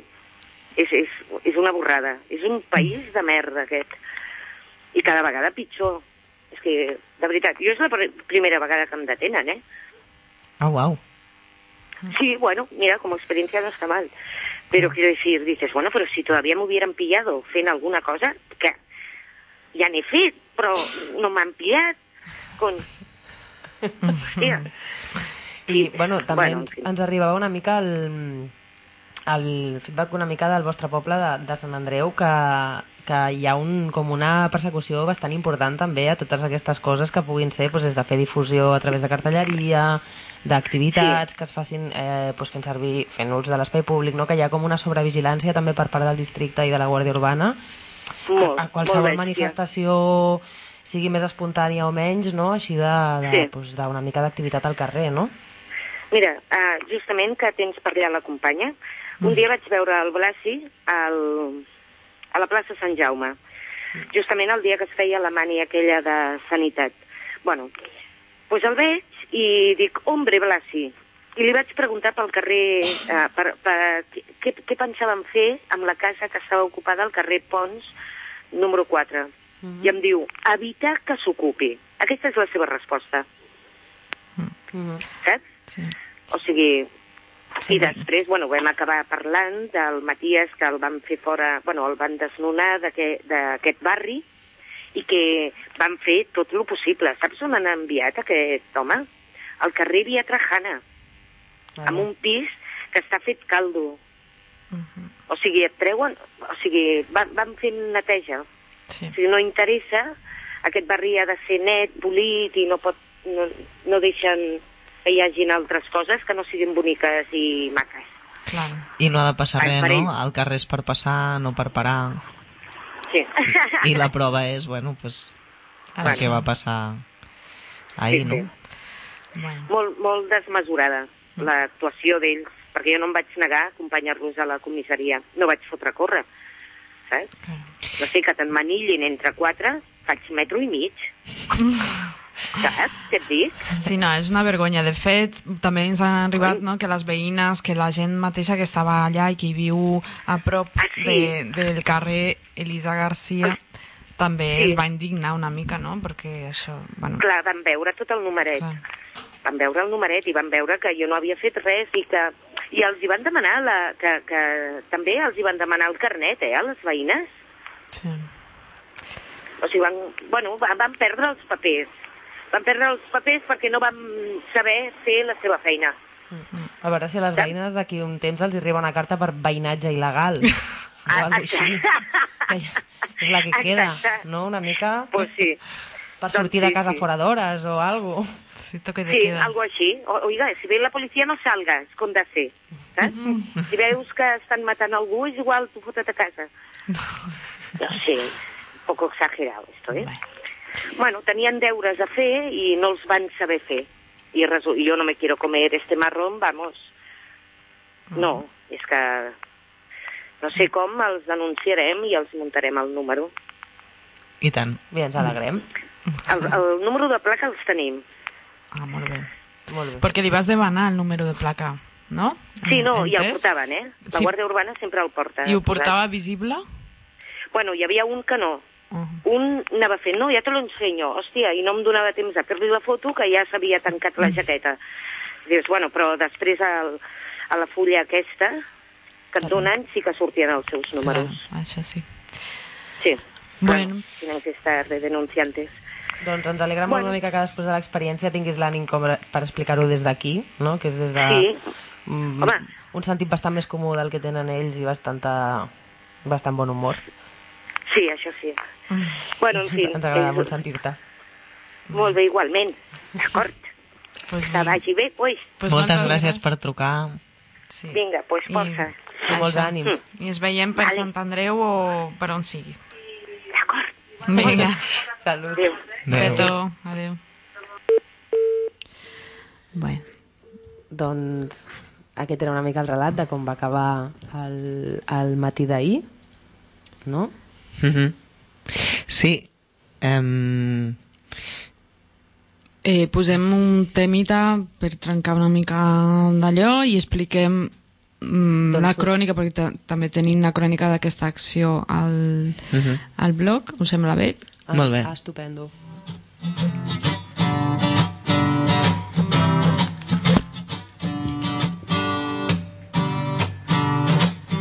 és, és, és una borrada. És un país de merda, aquest. I cada vegada pitjor. És que, de veritat, jo és la pr- primera vegada que em detenen, eh? Ah, uau. Sí, bueno, mira, como experiencia no está mal. Pero quiero decir, dices, bueno, pero si todavía me hubieran pillado fent alguna cosa, que ja n'he fet, però no m'han pillat. Con... Hòstia. I, bueno, també Bueno, en ens, ens arribava una mica el, el feedback una mica del vostre poble de, de Sant Andreu que, que hi ha un, com una persecució bastant important també a totes aquestes coses que puguin ser doncs, des de fer difusió a través de cartelleria, d'activitats que es facin eh, doncs, fent servir fent ús de l'espai públic, no? que hi ha com una sobrevigilància també per part del districte i de la Guàrdia Urbana Molt, a, a qualsevol molt manifestació sigui més espontània o menys, no? així de, de, Sí. doncs, d'una mica d'activitat al carrer, no? Mira, uh, justament que tens per allà la companya, un dia vaig veure el Blasi al, a la plaça Sant Jaume, justament el dia que es feia la mània aquella de sanitat. Bueno, doncs el veig i dic, hombre, Blasi, i li vaig preguntar pel carrer, uh, per, per, què, què pensaven fer amb la casa que estava ocupada al carrer Pons, número 4. I em diu, evitar que s'ocupi. Aquesta és la seva resposta. Saps? Sí. O sigui, sí. i després, bueno, vam acabar parlant del Matías, que el van fer fora, bueno, el van desnonar d'aquest barri, i que van fer tot el possible. Saps on han enviat aquest home? Al carrer Via Trajana, amb un pis que està fet caldo. O sigui, et treuen... O sigui, van, van fent neteja. Sí. O sigui, no interessa, aquest barri ha de ser net, polit, i no, pot, no, no deixen que hi hagin altres coses que no siguin boniques i maques. Clar. I no ha de passar res, no? El carrer és per passar, no per parar. Sí. I la prova és, bueno, pues, el que va passar ahir, Sí, sí. no? Bueno. molt, molt desmesurada l'actuació d'ells, perquè jo no em vaig negar a acompanyar-los a la comissaria. No vaig fotre a córrer, saps? No sé, que t'emmanillin entre quatre, faig metro i mig. Saps què et dic? Sí, no, és una vergonya. De fet, també ens han arribat no, que les veïnes, que la gent mateixa que estava allà i que viu a prop Ah, sí? de, del carrer Elisa Garcia també Sí. es va indignar una mica, no? Perquè això... Bueno, Clar, van veure tot el numeret. clar. van veure el numeret i van veure que jo no havia fet res i que i els hi van demanar la, que, que també els hi van demanar el carnet, eh, a les veïnes. Sí. O sigui, van, bueno, van, van perdre els papers. Van perdre els papers perquè no van saber fer la seva feina. A veure si a les veïnes d'aquí un temps els arriba una carta per veïnatge il·legal. Ah, així. És la que queda, Exacte. no? Una mica Pues sí, per doncs sortir de sí, casa sí. fora d'hores o algo. Sí, toque de sí, queda. algo així. O, oiga, si ve la policia no salgas, com de ser. Saps? Si veus que estan matant algú, és igual, tu fota't a casa. No sé, un poco exagerado esto, ¿eh? Bueno, tenien deures a fer i no els van saber fer. I resu- i jo no me quiero comer este marrón, vamos. No, és que no sé com els denunciarem i els muntarem el número. I tant. Bé, ens alegrem. El, el número de placa els tenim. Ah, molt bé. Molt bé. Perquè li vas demanar el número de placa, no? Sí, no, i el portaven, eh? La Sí. Guàrdia Urbana sempre el porta. I ho portava visible? Bueno, hi havia un que no. Uh Un anava fent, no, ja te lo ensenyo, hòstia, i no em donava temps a fer-li la foto que ja s'havia tancat la jaqueta. Dius, bueno, però després al, a la fulla aquesta que et donen sí que sortien els seus números. Clar, això sí. Sí. Bueno. Tienen que estar de denunciantes. Doncs ens alegra molt Bueno. una mica que després de l'experiència tinguis l'ànim per explicar-ho des d'aquí, no? que és des de Sí. mm, Home. un sentit bastant més comú del que tenen ells i bastanta, bastant bon humor. Sí, això sí. Bueno, en fi. ens, agrada és- molt sentir-te. Molt bé, igualment. D'acord. Pues Que vagi bé, pues. Pues Moltes moltes gràcies per trucar. Sí. Vinga, pues I- força. I molts Això. ànims. I ens veiem per Vale. Sant Andreu o per on sigui. D'acord. Vinga. Salut. Adéu. Adéu. Adéu. Bueno. Doncs aquest era una mica el relat de com va acabar el, el matí d'ahir, no? Mhm. Sí. Um, Eh, posem un temita per trencar una mica d'allò i expliquem mm, Doncs la crònica, perquè ta també tenim la crònica d'aquesta acció al, Mhm. al blog, us sembla bé? Molt bé. Ah, estupendo.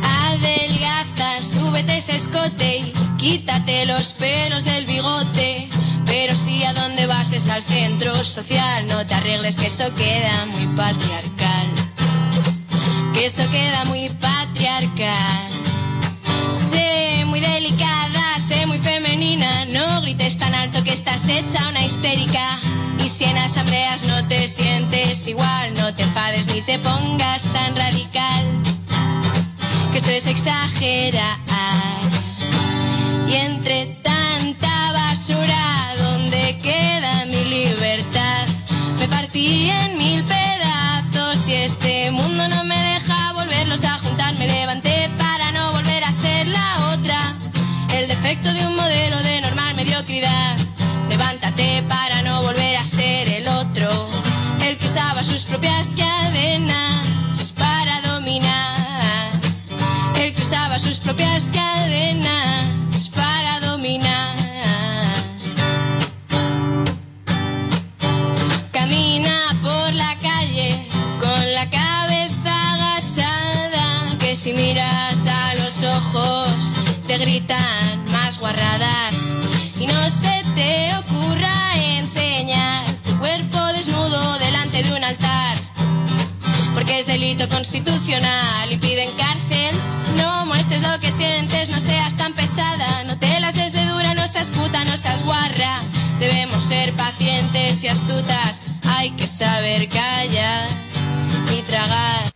Adelgaza, súbete ese escote y quítate los pelos del bigote. Pero si a donde vas es al centro social, no te arregles que eso queda muy patriarcal. Que eso queda muy patriarcal. Sé muy delicada, sé muy femenina, no grites tan alto que estás hecha una histérica. Y si en asambleas no te sientes igual, no te enfades ni te pongas tan radical. Que eso es exagerar. Y entre tanta basura, ¿dónde queda mi libertad? Me partí en mil pedazos y este mundo no me deja volverlos a juntar. Me levanté para no volver a ser la otra. El defecto de un modelo de normal mediocridad. Levántate para no volver a ser el otro. El que usaba sus propias cadenas para dominar. El que usaba sus propias cadenas constitucional y piden cárcel. No muestres lo que sientes, no seas tan pesada, no te las des de dura, no seas puta, no seas guarra. Debemos ser pacientes y astutas, hay que saber callar y tragar.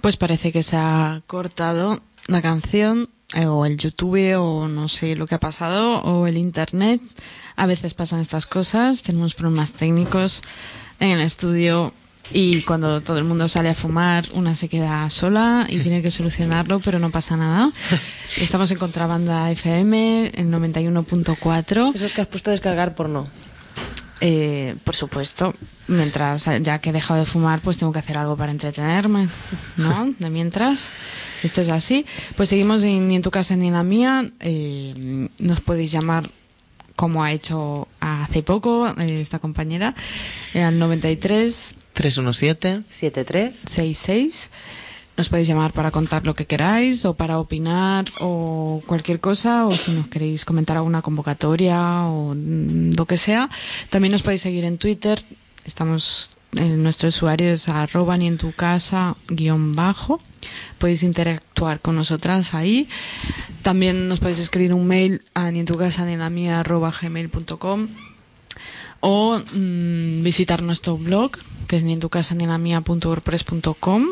Pues parece que se ha cortado la canción eh, o el YouTube o no sé lo que ha pasado o el Internet. A veces pasan estas cosas, tenemos problemas técnicos en el estudio y cuando todo el mundo sale a fumar, una se queda sola y tiene que solucionarlo, pero no pasa nada. Estamos en Contrabanda FM, en 91.4. Eso es que has puesto a descargar porno. Eh, por supuesto, mientras ya que he dejado de fumar, pues tengo que hacer algo para entretenerme, ¿no? De mientras, esto es así. Pues seguimos en, ni en tu casa ni en la mía. Eh, nos podéis llamar como ha hecho hace poco eh, esta compañera, eh, al 93 317 73 66. Nos podéis llamar para contar lo que queráis o para opinar o cualquier cosa o si nos queréis comentar alguna convocatoria o mm, lo que sea. También nos podéis seguir en Twitter. Estamos en nuestro usuario es arroba ni en tu casa guion bajo. Podéis interactuar con nosotras ahí. También nos podéis escribir un mail a ni en tu casa ni en la mía arroba gmail.com o mm, visitar nuestro blog que es ni en tu casa ni en la mía punto wordpress.com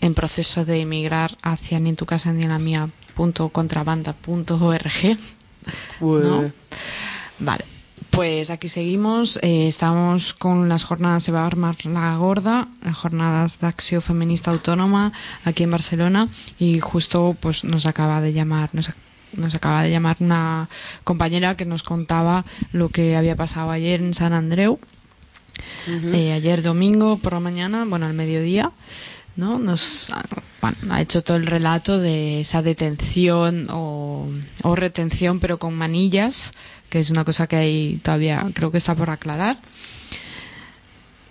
en proceso de emigrar hacia ni en tu casa ni en la mía punto contrabanda punto org ¿no? Vale, pues aquí seguimos. Eh, estamos con las jornadas, se va a armar la gorda, las jornadas de acción feminista autónoma aquí en Barcelona y justo pues nos acaba de llamar, nos, nos acaba de llamar una compañera que nos contaba lo que había pasado ayer en San Andreu. Eh, ayer domingo por la mañana, bueno, al mediodía, ¿no? Nos ha- bueno, ha hecho todo el relato de esa detención o, o retención, pero con manillas, que es una cosa que hay todavía, creo que está por aclarar.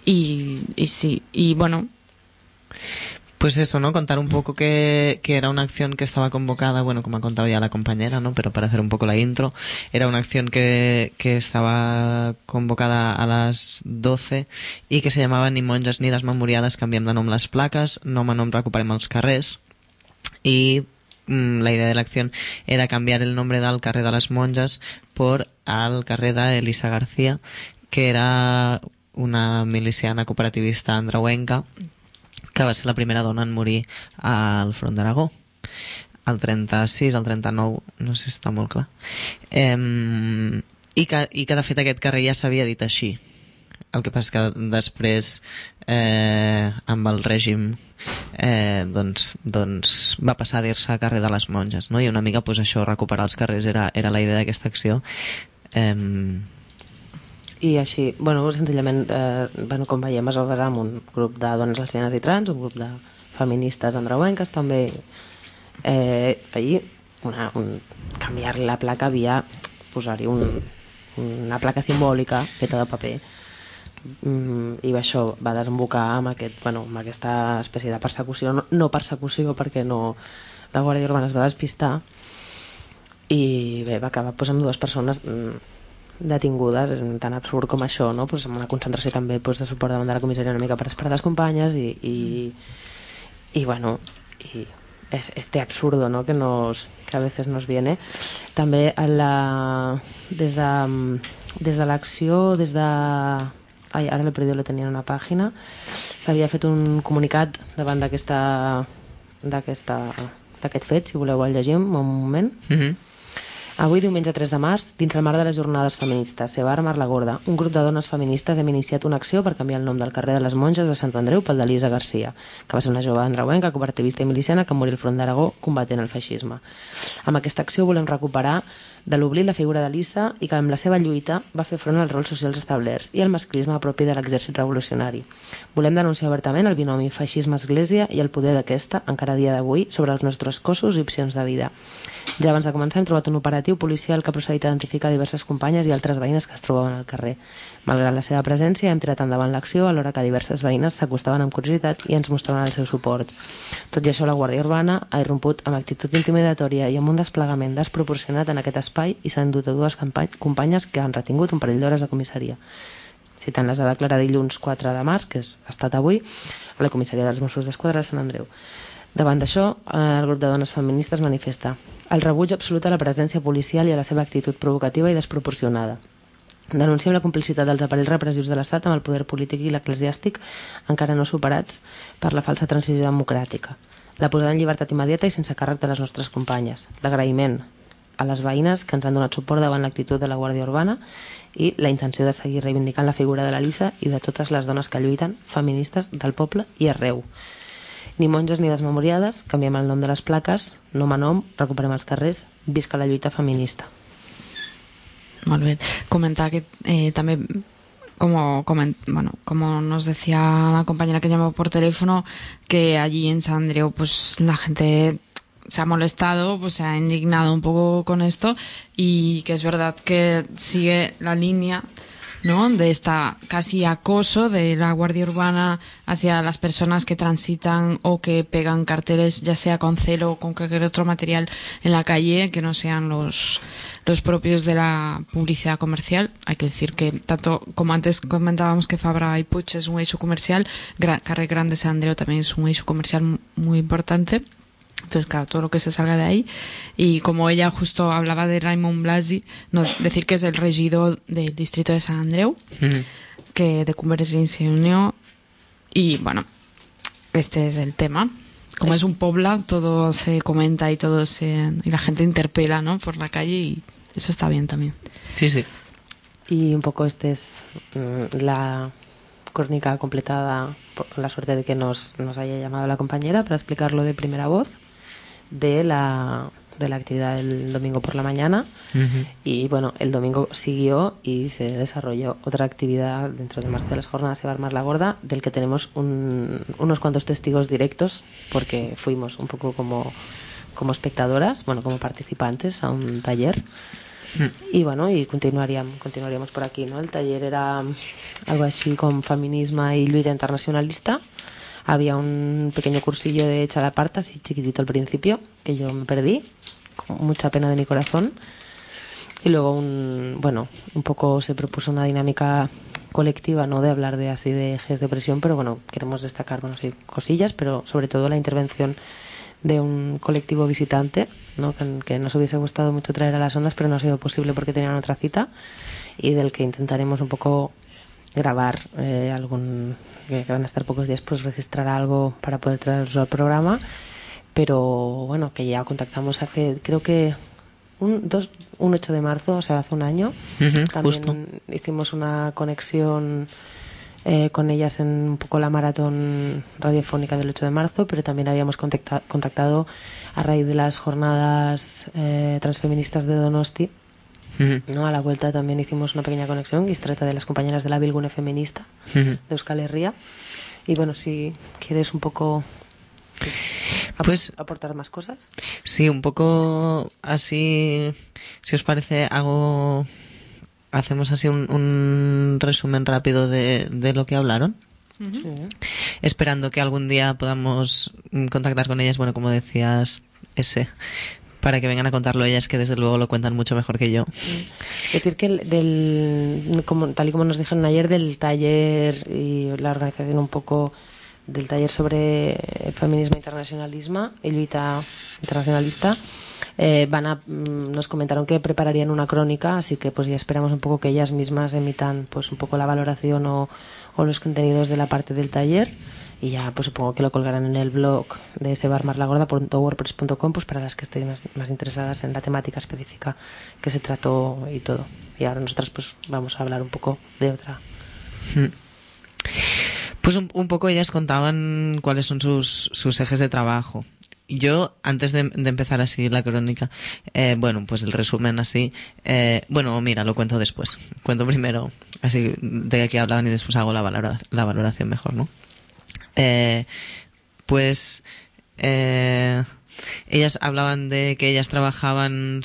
Y, y sí, y bueno, Pues eso, ¿no? Contar un poco que, que era una acción que estaba convocada, bueno, como ha contado ya la compañera, ¿no? Pero para hacer un poco la intro, era una acción que, que estaba convocada a las 12 i que se llamava Ni monges ni desmemoriades canviem de nom les plaques, nom a nom la idea de la era cambiar el nombre del carrer de les monges por al carrer d'Elisa García, que era una miliciana cooperativista andreuenca que va ser la primera dona en morir al front d'Aragó. El 36, el 39 no sé si està molt clar. Em, i, que, i que de fet aquest carrer ja s'havia dit així el que passa que després eh, amb el règim eh, doncs, doncs va passar a dir-se carrer de les monges no? i una mica pues, això, recuperar els carrers era, era la idea d'aquesta acció eh, I així, bueno, senzillament, eh, bueno, com veiem, es va basar en un grup de dones lesbianes i trans, un grup de feministes andreuenques, també eh, ahir una, un, canviar la placa via posar-hi un, una placa simbòlica feta de paper mm, i això va desembocar amb, aquest, bueno, amb aquesta espècie de persecució, no, no persecució perquè no, la Guàrdia Urbana es va despistar i bé, va acabar pues, amb dues persones mm, detingudes, tan absurd com això, no? pues, amb una concentració també pues, de suport davant de la comissaria una mica per esperar les companyes i, i, i bueno, i es este absurdo ¿no? que, nos, que a veces nos viene. També la, des de, mm, des de l'acció, des de... Ai, ara l'he perdut, lo tenia en una pàgina. S'havia fet un comunicat davant d'aquesta d'aquesta d'aquest fet, si voleu el llegim un moment. Mhm. Avui, diumenge 3 de març, dins el marc de les jornades feministes, se va armar la gorda. Un grup de dones feministes hem iniciat una acció per canviar el nom del carrer de les Monges de Sant Andreu pel d'Elisa Garcia, que va ser una jove andreuenca, cooperativista i miliciana que morí al front d'Aragó combatent el feixisme. Amb aquesta acció volem recuperar de l'oblit la figura d'Elisa i que amb la seva lluita va fer front als rols socials establerts i al masclisme propi de l'exèrcit revolucionari. Volem denunciar obertament el binomi feixisme-església i el poder d'aquesta, encara dia d'avui, sobre els nostres cossos i opcions de vida. Ja abans de començar hem trobat un operatiu policial que ha procedit a identificar diverses companyes i altres veïnes que es trobaven al carrer. Malgrat la seva presència, hem tirat endavant l'acció alhora que diverses veïnes s'acostaven amb curiositat i ens mostraven el seu suport. Tot i això, la Guàrdia Urbana ha irromput amb actitud intimidatòria i amb un desplegament desproporcionat en aquest espai i s'han dut a dues companyes que han retingut un parell d'hores de comissaria. Citant les ha declarat dilluns 4 de març, que és, ha estat avui, a la comissaria dels Mossos d'Esquadra de Sant Andreu. Davant d'això, eh, el grup de dones feministes manifesta el rebuig absolut a la presència policial i a la seva actitud provocativa i desproporcionada. Denunciem la complicitat dels aparells repressius de l'Estat amb el poder polític i l'eclesiàstic encara no superats per la falsa transició democràtica. La posada en llibertat immediata i sense càrrec de les nostres companyes. L'agraïment a les veïnes que ens han donat suport davant l'actitud de la Guàrdia Urbana i la intenció de seguir reivindicant la figura de l'Elisa i de totes les dones que lluiten, feministes del poble i arreu. Ni monges ni desmemoriades, canviem el nom de les plaques, nom a nom, recuperem els visca la lluita feminista. Molt bé. Comentar que eh, también, como, bueno, como nos decía la compañera que llamó por teléfono, que allí en San Andreu, pues la gente se ha molestado, pues se ha indignado un poco con esto y que es verdad que sigue la línea ¿no? de esta casi acoso de la Guardia Urbana hacia las personas que transitan o que pegan carteles, ya sea con celo o con cualquier otro material en la calle, que no sean los, los propios de la publicidad comercial. Hay que decir que, tanto como antes comentábamos que Fabra y Puig es un eixo comercial, Gra Carrer Grande San Andreu también es un eixo comercial mu- muy importante. Entonces, claro, todo lo que se salga de ahí. Y como ella justo hablaba de Raymond Blasi, no, decir que es el regidor del distrito de San Andreu, que de Convergencia y Unión. Y bueno, este es el tema. Como es un pobla, todo se comenta y todo se y la gente interpela, ¿no? Por la calle y eso está bien también. Sí, sí. Y un poco este es mm, la crónica completada por la suerte de que nos, nos haya llamado la compañera para explicarlo de primera voz de la, de la actividad del domingo por la mañana. Y bueno, el domingo siguió y se desarrolló otra actividad dentro del marco de las jornadas de Barmar la Gorda, del que tenemos un- unos cuantos testigos directos, porque fuimos un poco como, como espectadoras, bueno, como participantes a un taller. Y bueno, y continuaríamos, continuaríamos por aquí, ¿no? El taller era algo así con feminismo y lucha internacionalista. Había un pequeño cursillo de chalaparta, así chiquitito al principio, que yo me perdí, con mucha pena de mi corazón. Y luego un, bueno, un poco se propuso una dinámica colectiva, no de hablar de así de ejes de presión, pero bueno, queremos destacar, bueno, sí, cosillas, pero sobre todo la intervención de un colectivo visitante, ¿no? que, nos hubiese gustado mucho traer a las ondas, pero no ha sido posible porque tenían otra cita, y del que intentaremos un poco grabar eh, algún, que que van a estar pocos días, pues registrar algo para poder traerlo al programa, pero bueno, que ya contactamos hace, creo que un, dos, un 8 de marzo, o sea, hace un año. También justo. hicimos una conexión eh, con ellas en un poco la maratón radiofónica del 8 de marzo, pero también habíamos contacta- contactado a raíz de las jornadas eh, transfeministas de Donosti. ¿No? A la vuelta también hicimos una pequeña conexión y se trata de las compañeras de la Bilgune Feminista de Euskal Herria. Y bueno, si quieres un poco ap- Pues- aportar más cosas. Sí, un poco así, si os parece, hago, hacemos así un, un resumen rápido de, de lo que hablaron, Sí. esperando que algún día podamos contactar con ellas, bueno, como decías, ese, para que vengan a contarlo ellas, que desde luego lo cuentan mucho mejor que yo. Es decir, que el- del, como, tal y como nos dijeron ayer, del taller y la organización un poco del taller sobre feminismo e internacionalismo y lluita internacionalista, eh, van a, mm, nos comentaron que prepararían una crónica, así que pues ya esperamos un poco que ellas mismas emitan pues un poco la valoración o, o los contenidos de la parte del taller y ya pues supongo que lo colgarán en el blog de sebarmarlagorda.wordpress.com pues para las que estén más, más interesadas en la temática específica que se trató y todo. Y ahora nosotras pues vamos a hablar un poco de otra. Pues un, un poco ellas contaban cuáles son sus, sus ejes de trabajo. Yo, antes de, de empezar así la crónica, eh, bueno, pues el resumen así, eh, bueno, mira, lo cuento después. Cuento primero así de qué hablaban y después hago la, valora- la valoración mejor, ¿no? Eh, pues eh, ellas hablaban de que ellas trabajaban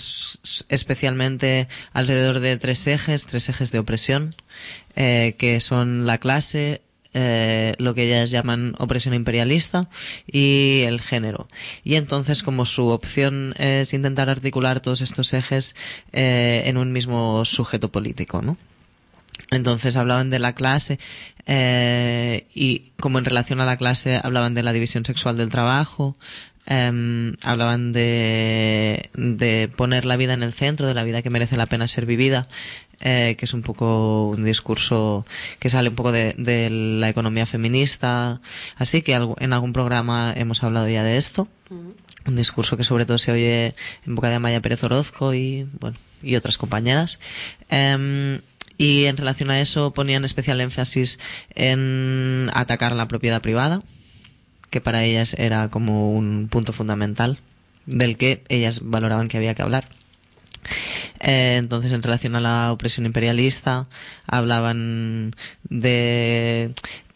especialmente alrededor de tres ejes, tres ejes de opresión, eh, que son la clase, eh, lo que ellas llaman opresión imperialista y el género. Y entonces como su opción es intentar articular todos estos ejes eh, en un mismo sujeto político, ¿no? Entonces hablaban de la clase eh, y como en relación a la clase hablaban de la división sexual del trabajo, em, hablaban de, de poner la vida en el centro, de la vida que merece la pena ser vivida, eh, que es un poco un discurso que sale un poco de, de la economía feminista, así que algo- en algún programa hemos hablado ya de esto. Un discurso que sobre todo se oye en boca de Amaya Pérez Orozco y bueno y otras compañeras. Em, y en relación a eso ponían especial énfasis en atacar la propiedad privada que para ellas era como un punto fundamental del que ellas valoraban que había que hablar. Eh, entonces, en relación a la opresión imperialista, hablaban de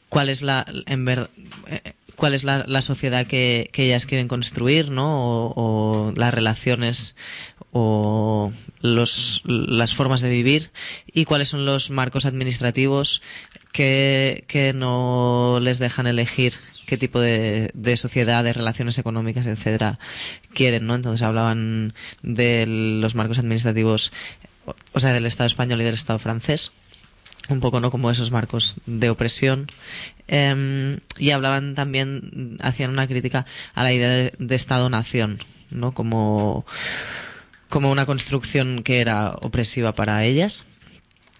cuál es la, en eh, cuál es la, sociedad que, ellas quieren construir, ¿no? O, o las relaciones o los, las formas de vivir y cuáles son los marcos administrativos que, que no les dejan elegir qué tipo de, de sociedad, de relaciones económicas, etcétera, quieren, ¿no? Entonces hablaban de los marcos administrativos, o sea, del Estado español y del Estado francés, un poco, ¿no? Como esos marcos de opresión. Em, y hablaban también, hacían una crítica a la idea de, de Estado-nación, ¿no? Como, como una construcción que era opresiva para ellas.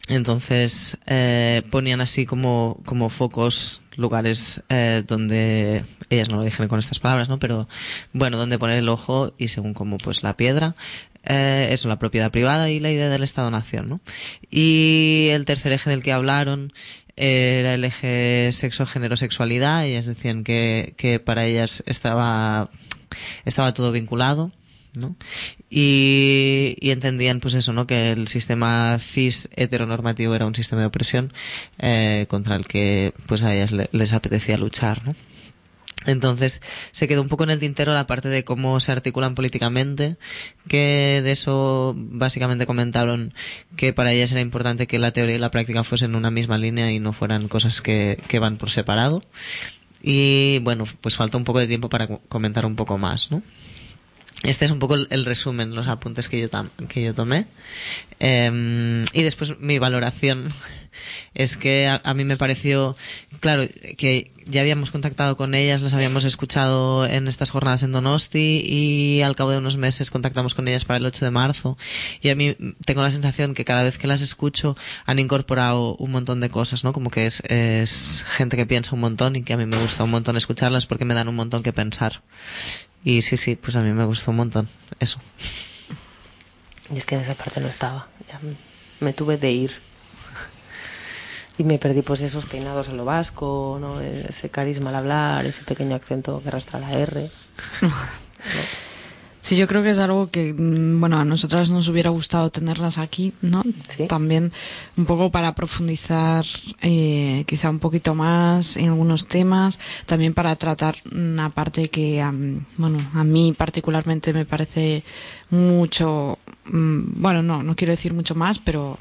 Entonces eh, ponían así como, como focos, lugares eh, donde ellas no lo dijeron con estas palabras, ¿no? Pero bueno, donde poner el ojo y según como pues la piedra, eh, eso, la propiedad privada y la idea del Estado-nación, ¿no? Y el tercer eje del que hablaron era el eje sexo-género-sexualidad. Ellas decían que, que para ellas estaba, estaba todo vinculado. ¿no? Y, y entendían pues eso, ¿no? Que el sistema cis heteronormativo era un sistema de opresión eh, contra el que pues a ellas le- les apetecía luchar, ¿no? Entonces se quedó un poco en el tintero la parte de cómo se articulan políticamente, que de eso básicamente comentaron que para ellas era importante que la teoría y la práctica fuesen una misma línea y no fueran cosas que, que van por separado. Y bueno, pues falta un poco de tiempo para co- comentar un poco más, ¿no? Este es un poco el, resumen, los apuntes que yo, que yo tomé. Em, y después mi valoración es que a, mí me pareció, claro, que ya habíamos contactado con ellas, las habíamos escuchado en estas jornadas en Donosti y al cabo de unos meses contactamos con ellas para el 8 de marzo. Y a mí tengo la sensación que cada vez que las escucho han incorporado un montón de cosas, ¿no? Como que es, es gente que piensa un montón y que a mí me gusta un montón escucharlas porque me dan un montón que pensar. Y sí, sí, pues a mí me gustó un montón. Eso. Y es que en esa parte no estaba. Ya me tuve de ir. Y me perdí pues esos peinados a lo vasco, ¿no? ese carisma al hablar, ese pequeño acento que arrastra la R. Sí, yo creo que es algo que, mm, bueno, a nosotras nos hubiera gustado tenerlas aquí, ¿no? También un poco para profundizar eh, quizá un poquito más en algunos temas, también para tratar una parte que, am, bueno, a mí particularmente me parece mucho, mm, bueno, no, no quiero decir mucho más, pero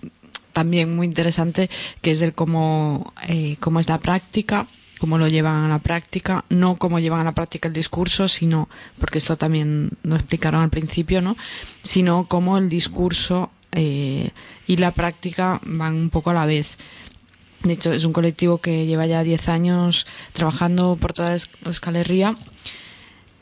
también muy interesante, que es el cómo, eh, cómo es la práctica cómo lo llevan a la práctica, no cómo llevan a la práctica el discurso, sino, porque esto también lo explicaron al principio, ¿no? Sino cómo el discurso eh, y la práctica van un poco a la vez. De hecho, es un colectivo que lleva ya 10 años trabajando por toda Euskal Herria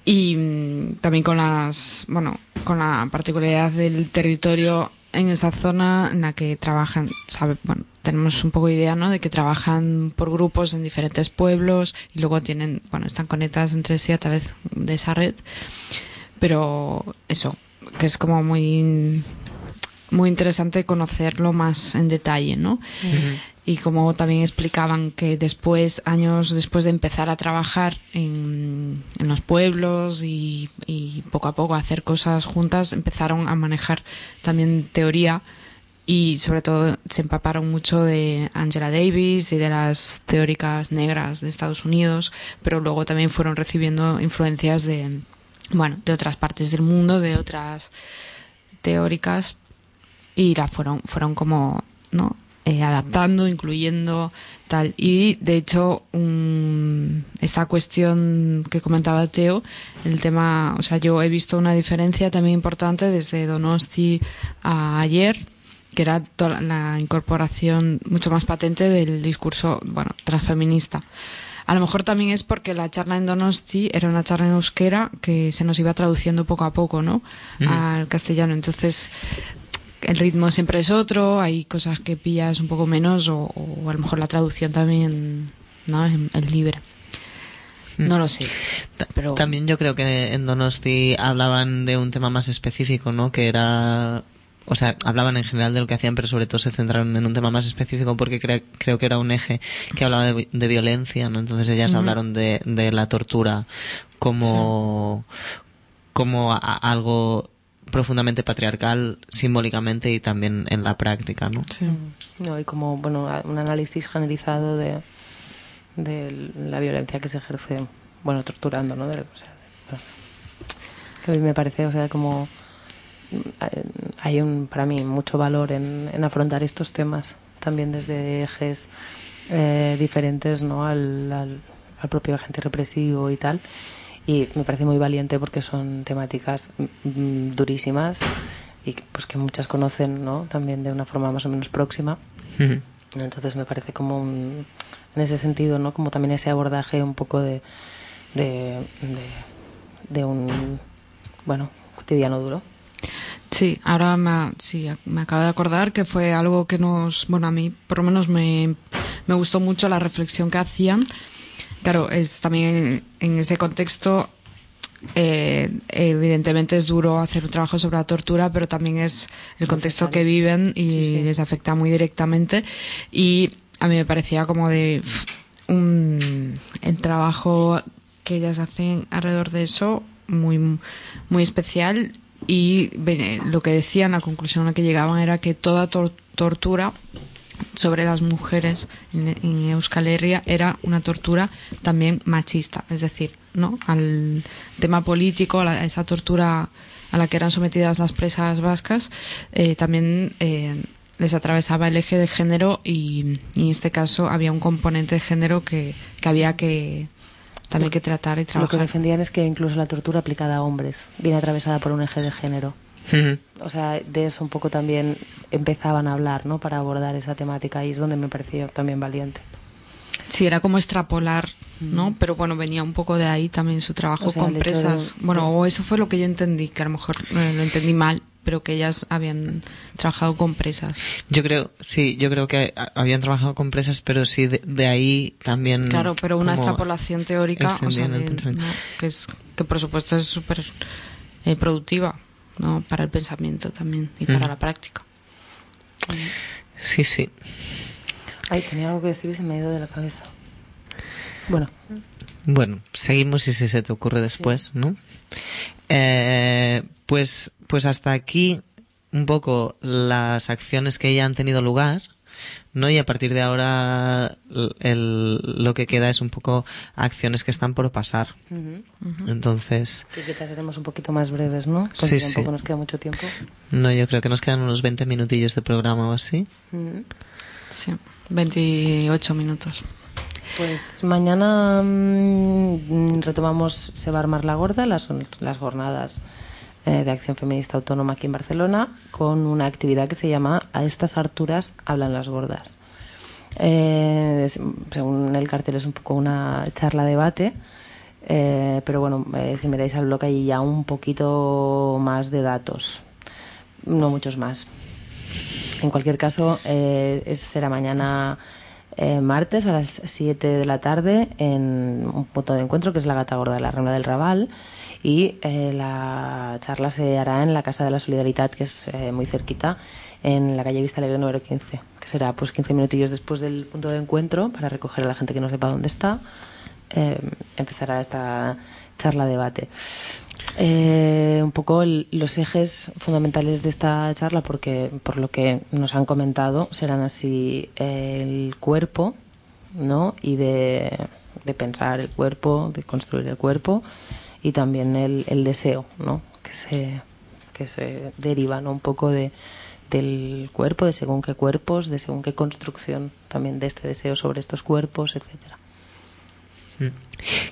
y mm, también con las bueno con la particularidad del territorio en esa zona en la que trabajan sabe bueno tenemos un poco de idea no de que trabajan por grupos en diferentes pueblos y luego tienen bueno están conectadas entre sí a través de esa red. Pero eso que es como muy muy interesante conocerlo más en detalle no y como también explicaban que después, años después de empezar a trabajar en, en los pueblos y, y poco a poco hacer cosas juntas, empezaron a manejar también teoría y sobre todo se empaparon mucho de Angela Davis y de las teóricas negras de Estados Unidos, pero luego también fueron recibiendo influencias de, bueno, de otras partes del mundo, de otras teóricas y la fueron fueron como no Eh, adaptando incluyendo tal y de hecho un- esta cuestión que comentaba Teo el tema o sea yo he visto una diferencia también importante desde Donosti a ayer que era toda la incorporación mucho más patente del discurso bueno transfeminista a lo mejor también es porque la charla en Donosti era una charla en euskera que se nos iba traduciendo poco a poco, ¿no? Al castellano. Entonces, el ritmo siempre es otro, hay cosas que pillas un poco menos o, o a lo mejor la traducción también, ¿no? Es, es libre. No lo sé. Pero... También yo creo que en Donosti hablaban de un tema más específico, ¿no? Que era... O sea, hablaban en general de lo que hacían, pero sobre todo se centraron en un tema más específico porque cre- creo que era un eje que hablaba de, vi- de violencia, ¿no? Entonces ellas hablaron de, de la tortura como, como a- a- algo profundamente patriarcal simbólicamente y también en la práctica, ¿no? No, y como, bueno, un análisis generalizado de, de la violencia que se ejerce, bueno, torturando, ¿no? De- o sea, no sé. que a mí me parece, o sea, como eh, hay un, para mí, mucho valor en, en afrontar estos temas también desde ejes eh, diferentes, ¿no? Al, al, al propio agente represivo y tal. Y me parece muy valiente porque son temáticas mm, durísimas y que, pues que muchas conocen, ¿no? También de una forma más o menos próxima. Entonces me parece como un, en ese sentido, ¿no? Como también ese abordaje un poco de, de, de, de un, bueno, cotidiano duro. Sí, ahora me, sí, me acabo de acordar que fue algo que nos, bueno, a mí por lo menos me, me gustó mucho la reflexión que hacían. Claro, es también en, ese contexto, eh, evidentemente es duro hacer un trabajo sobre la tortura, pero también es el contexto que viven y les afecta muy directamente. Y a mí me parecía como de un, el trabajo que ellas hacen alrededor de eso muy, muy especial. Y lo que decían, la conclusión a la que llegaban era que toda tor- tortura sobre las mujeres en, en Euskal Herria era una tortura también machista, es decir, ¿no? al tema político, a la- a esa tortura a la que eran sometidas las presas vascas, eh, también eh, les atravesaba el eje de género y, y en este caso había un componente de género que, que había que también que tratar y Lo que trabajar. defendían es que incluso la tortura aplicada a hombres viene atravesada por un eje de género. O sea, de eso un poco también empezaban a hablar, ¿no? Para abordar esa temática y es donde me pareció también valiente. Sí, era como extrapolar, ¿no? Pero bueno, venía un poco de ahí también su trabajo O sea, con hecho de- presas. Bueno, o eso fue lo que yo entendí, que a lo mejor eh, lo entendí mal, pero que ellas habían trabajado con presas. Yo creo, sí, yo creo que habían trabajado con presas, pero sí de, de ahí también. Claro, pero una extrapolación teórica, o sea, pensamiento. ¿no? que es que por supuesto es súper eh, productiva, ¿no? Para el pensamiento también y para Ujú. la práctica. Sí, sí. Ay, tenía algo que decir y se me ha ido de la cabeza. Bueno, Bueno, seguimos y si se te ocurre después, ¿no? Eh, pues, pues hasta aquí un poco las acciones que ya han tenido lugar, ¿no? Y a partir de ahora el- el- lo que queda es un poco acciones que están por pasar. Entonces, que quizás seremos un poquito más breves, ¿no? Porque Sí, sí. tampoco nos queda mucho tiempo. no, yo creo que nos quedan unos 20 minutillos de programa o así. Ujú. Sí, 28 minutos. Pues mañana mm, retomamos Se va a armar la gorda, las, las jornadas eh, de acción feminista autónoma aquí en Barcelona, con una actividad que se llama A estas alturas hablan las gordas. Eh, según el cartel es un poco una charla-debate, eh, pero bueno, si miráis al blog hay ya un poquito más de datos, no muchos más. En cualquier caso, será mañana martes a las 7 de la tarde en un punto de encuentro que es la Gata Gorda de la Rambla del Raval y eh, la charla se hará en la Casa de la Solidaridad que es eh, muy cerquita en la calle Vista Alegre número 15 que será pues 15 minutillos después del punto de encuentro para recoger a la gente que no sepa dónde está eh, empezará esta charla debate eh, un poco el- los ejes fundamentales de esta charla, porque por lo que nos han comentado, serán así eh, el cuerpo, ¿no? Y de, de pensar el cuerpo, de construir el cuerpo, y también el, el deseo, ¿no? Que se, que se deriva, ¿no? Un poco de, del cuerpo, de según qué cuerpos, de según qué construcción también de este deseo sobre estos cuerpos, etcétera. Mm.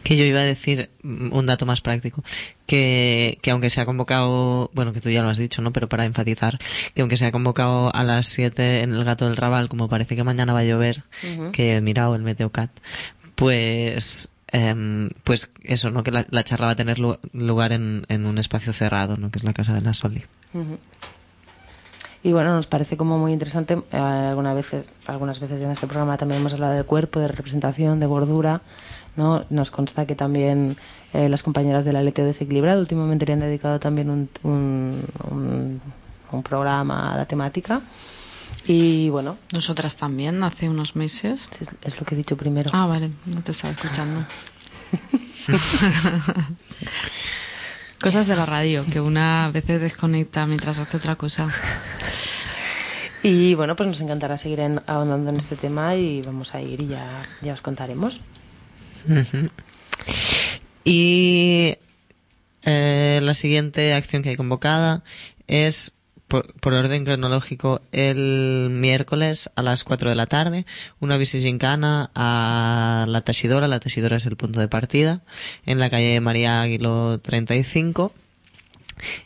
Que yo iba a decir mm, un dato más práctico, que, que aunque se ha convocado, bueno, que tú ya lo has dicho, ¿no? Pero para enfatizar, que aunque se ha convocado a las 7 en el Gato del Raval, como parece que mañana va a llover, que he mirado el Meteocat, pues, em, pues eso, ¿no? Que la, la charla va a tener lu- lugar en, un espacio cerrado, ¿no? Que es la Casa de la Soli. Ujú. Y bueno, nos parece como muy interesante, eh, algunas veces, algunas veces en este programa también hemos hablado del cuerpo, de representación, de gordura, ¿no? Nos consta que también eh, las compañeras del Aleteo Desequilibrado últimamente le han dedicado también un- un programa a la temática. Y bueno, Nosotras también, hace unos meses. es, es lo que he dicho primero. Ah, vale, no te estaba escuchando. Cosas de la radio, que una a veces desconecta mientras hace otra cosa. Y bueno, pues nos encantará seguir en- ahondando en este tema y vamos a ir y ya, ya os contaremos. Y eh, la siguiente acción que hay convocada es, por, orden cronológico, el miércoles a las 4 de la tarde, una visita a la Teixidora. La Teixidora es el punto de partida, en la calle María Águilo 35.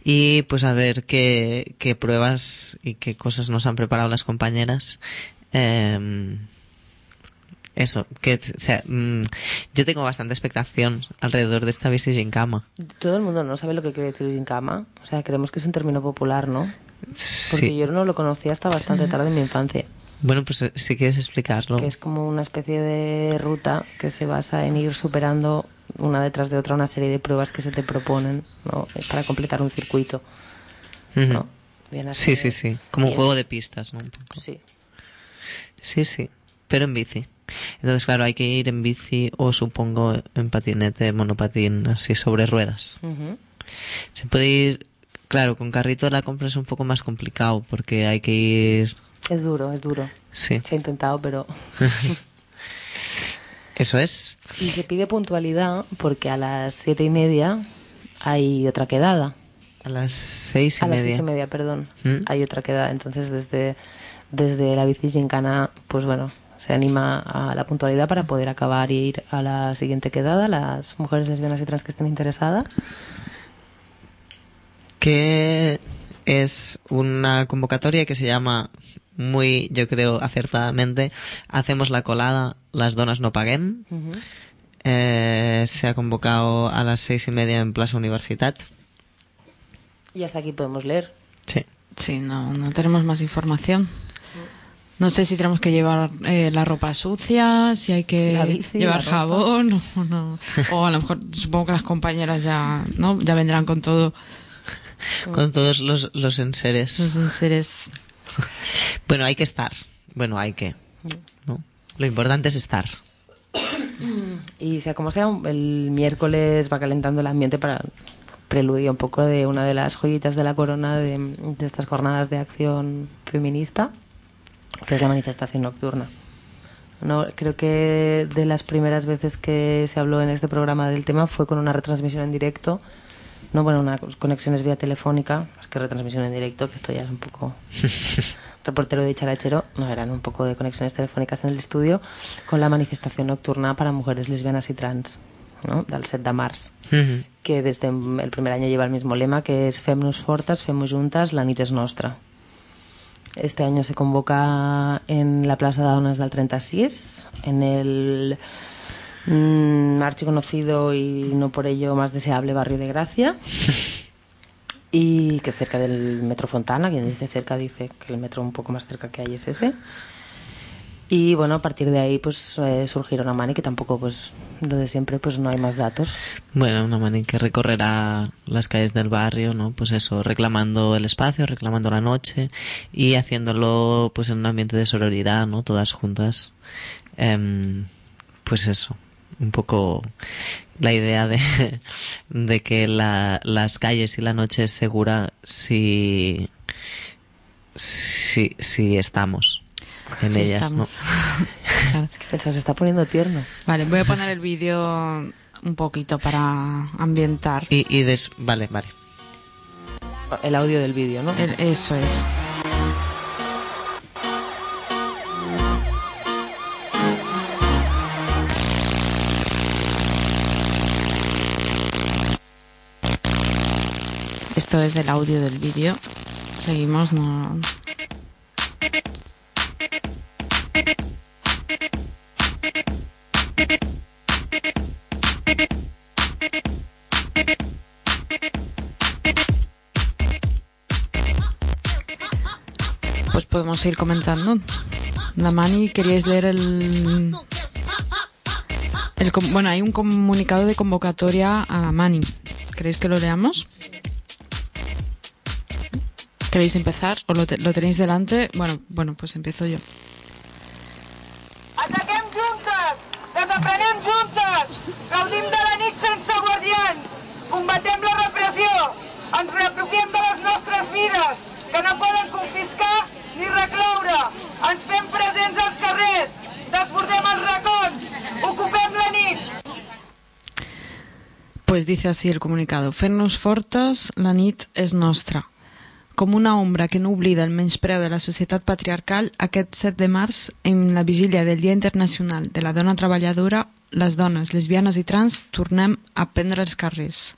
Y pues a ver qué, pruebas y qué cosas nos han preparado las compañeras. Em, eso, mm, yo tengo bastante expectación alrededor de esta bici sin cama. Todo el mundo no sabe lo que quiere decir sin cama. O sea, creemos que es un término popular, ¿no? Porque Sí. yo no lo conocía hasta bastante tarde en mi infancia. Bueno, pues eh, si quieres explicarlo. Que es como una especie de ruta que se basa en ir superando una detrás de otra una serie de pruebas que se te proponen, ¿no? Para completar un circuito. Ujú. ¿no? Viene a Sí, sí, sí. Como un juego de pistas, ¿no? Un poco. Sí. Sí, sí. Pero en bici. Entonces, claro, hay que ir en bici o supongo en patinete, monopatín, así sobre ruedas. Ujú. Se puede ir, claro, con carrito la compra es un poco más complicado porque hay que ir, Es duro, es duro. sí. Se ha intentado, pero... Eso es. Y se pide puntualidad porque a las siete y media hay otra quedada. A las seis y a las media. seis y media, perdón. ¿Mm? Hay otra quedada. Entonces, desde, desde la bici gincana, pues bueno, se anima a la puntualidad para poder acabar y ir a la siguiente quedada. Las mujeres lesbianas y trans que estén interesadas. Que es una convocatoria que se llama muy, yo creo, acertadamente, Hacemos la colada, las donas no paguen. Eh, se ha convocado a las seis y media en Plaza Universitat. Y hasta aquí podemos leer. Sí. Sí, no, no tenemos más información. No sé si tenemos que llevar eh, la ropa sucia, si hay que bici, llevar jabón o no. O a lo mejor supongo que las compañeras ya, ¿no? Ya vendrán con todo Con todos los, los enseres. los enseres. Bueno, hay que estar. Bueno, hay que. ¿no? Lo importante es estar. Y sea como sea, el miércoles va calentando el ambiente para preludio un poco de una de las joyitas de la corona de, de estas jornadas de acción feminista, que es la manifestación nocturna. No, creo que de las primeras veces que se habló en este programa del tema fue con una retransmisión en directo, no bueno, unas conexiones vía telefónica, es que retransmisión en directo, que esto ya es un poco reportero de Charachero, no eran un poco de conexiones telefónicas en el estudio, con la manifestación nocturna para mujeres lesbianas y trans, ¿no? del 7 de març, Ujú. que desde el primer año lleva el mismo lema, que es Fem-nos fortes, fem-nos juntes, la nit és nostra. Este año se convoca en la Plaza de Donas del 36, en el mm, archiconocido y no por ello más deseable barrio de Gracia. Y que cerca del metro Fontana, quien dice cerca dice que el metro un poco más cerca que hay es ese. Y bueno, a partir de ahí pues eh, surgirá una mani que tampoco pues lo de siempre pues no hay más datos. Bueno, una mani que recorrerá las calles del barrio, ¿no? Pues eso, reclamando el espacio, reclamando la noche y haciéndolo pues en un ambiente de sororidad, ¿no? Todas juntas. Em, pues eso, un poco la idea de, de que la- las calles y la noche es segura si, si, si estamos en Sí ellas, ¿no? estamos. Claro. Es que pensaba, se está poniendo tierno. Vale, voy a poner el vídeo un poquito para ambientar. Y, y des- vale, vale. El audio del vídeo, ¿no? El- eso es. Esto es el audio del vídeo. Seguimos, no. Pues podemos seguir comentando. La Mani, queríais leer el. bueno, hay un comunicado de convocatoria a la Mani. ¿Queréis que lo leamos? ¿Queréis empezar? ¿O lo, te- lo tenéis delante? Bueno, bueno, pues empiezo yo. Ataquem juntes! Desaprenem juntes! Gaudim de la nit sense guardians! Combatem la repressió! Ens reapropiem de les nostres vides, que no poden confiscar ni recloure! Ens fem presents als carrers! Desbordem els racons! Ocupem la nit! Pues dice así el comunicado. Fer-nos fortes, la nit és nostra. Com una ombra que no oblida el menyspreu de la societat patriarcal, aquest 7 de març, en la vigília del Dia Internacional de la Dona Treballadora, les dones lesbianes i trans tornem a prendre els carrers.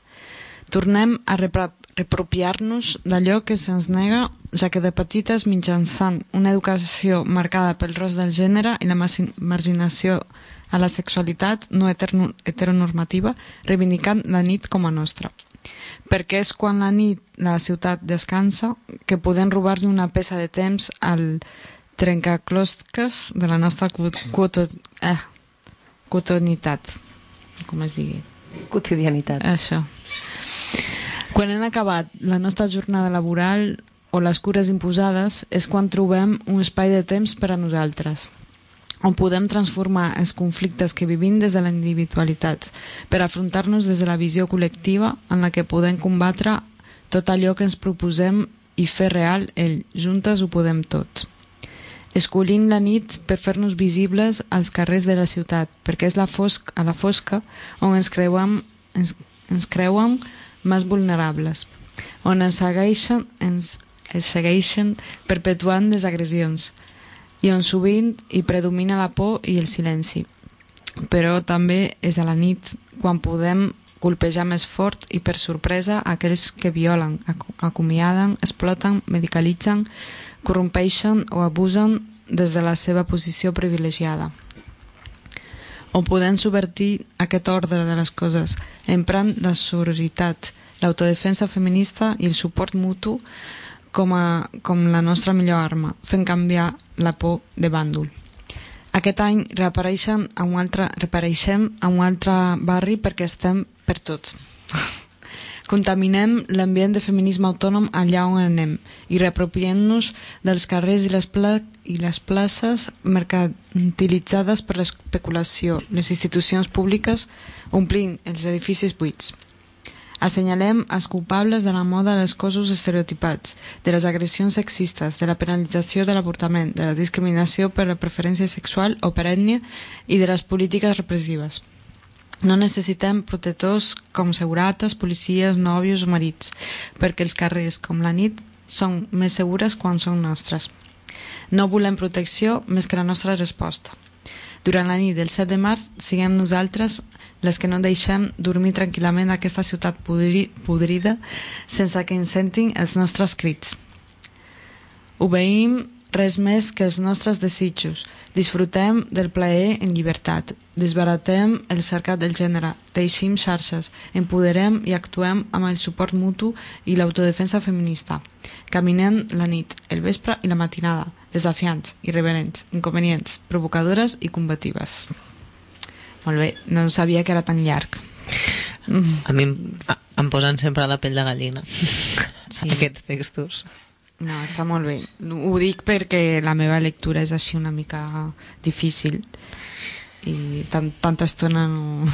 Tornem a reapropiar-nos d'allò que se'ns nega, ja que de petites, mitjançant una educació marcada pel rol del gènere i la margi- marginació a la sexualitat no heteronormativa, reivindicant la nit com a nostra. Perquè és quan la nit la ciutat descansa que podem robar-li una peça de temps al trencaclosques de la nostra quo- quoto, eh. Com es digui? Quotidianitat. Això. Quan hem acabat la nostra jornada laboral o les cures imposades és quan trobem un espai de temps per a nosaltres on podem transformar els conflictes que vivim des de la individualitat per afrontar-nos des de la visió col·lectiva en la que podem combatre tot allò que ens proposem i fer real el juntes ho podem tot. Escollint la nit per fer-nos visibles als carrers de la ciutat, perquè és la fosc, a la fosca on ens creuem, ens, ens creuen més vulnerables, on ens segueixen, ens, ens segueixen perpetuant les agressions, i on sovint hi predomina la por i el silenci. Però també és a la nit quan podem colpejar més fort i per sorpresa aquells que violen, acomiaden, exploten, medicalitzen, corrompeixen o abusen des de la seva posició privilegiada. On podem subvertir aquest ordre de les coses emprant la sororitat, l'autodefensa feminista i el suport mutu com, a, com la nostra millor arma, fent canviar la por de bàndol. Aquest any reapareixen a un altre, reapareixem a un altre barri perquè estem per tot. Contaminem l'ambient de feminisme autònom allà on anem i reapropiem-nos dels carrers i les, pla i les places mercantilitzades per l'especulació, les institucions públiques omplint els edificis buits. Assenyalem els culpables de la moda dels cossos estereotipats, de les agressions sexistes, de la penalització de l'avortament, de la discriminació per la preferència sexual o per ètnia i de les polítiques repressives. No necessitem protectors com segurates, policies, nòvios o marits, perquè els carrers, com la nit, són més segures quan són nostres. No volem protecció més que la nostra resposta. Durant la nit del 7 de març siguem nosaltres les que no deixem dormir tranquil·lament aquesta ciutat podri podrida sense que ens sentin els nostres crits. Obeïm res més que els nostres desitjos. Disfrutem del plaer en llibertat. Desbaratem el cercat del gènere. Teixim xarxes. Empoderem i actuem amb el suport mutu i l'autodefensa feminista. Caminem la nit, el vespre i la matinada. Desafiants, irreverents, inconvenients, provocadores i combatives. Molt bé, no sabia que era tan llarg. A mi em, em posen sempre la pell de gallina sí. aquests textos. No, està molt bé. Ho dic perquè la meva lectura és així una mica difícil i tan, tanta estona no...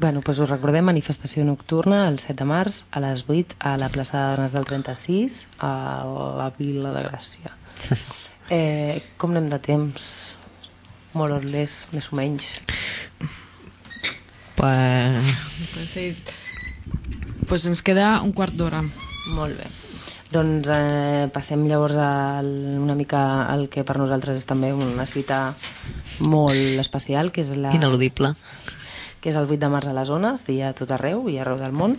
Bueno, doncs us recordem manifestació nocturna el 7 de març a les 8 a la plaça de Dones del 36 a la Vila de Gràcia. Eh, com anem de temps? Molt or less, més o menys. Pues... Pues, pues ens queda un quart d'hora. Molt bé. Doncs eh, passem llavors al, una mica al que per nosaltres és també una cita molt especial, que és la... Ineludible. Que és el 8 de març a les zones, i a tot arreu, i arreu del món,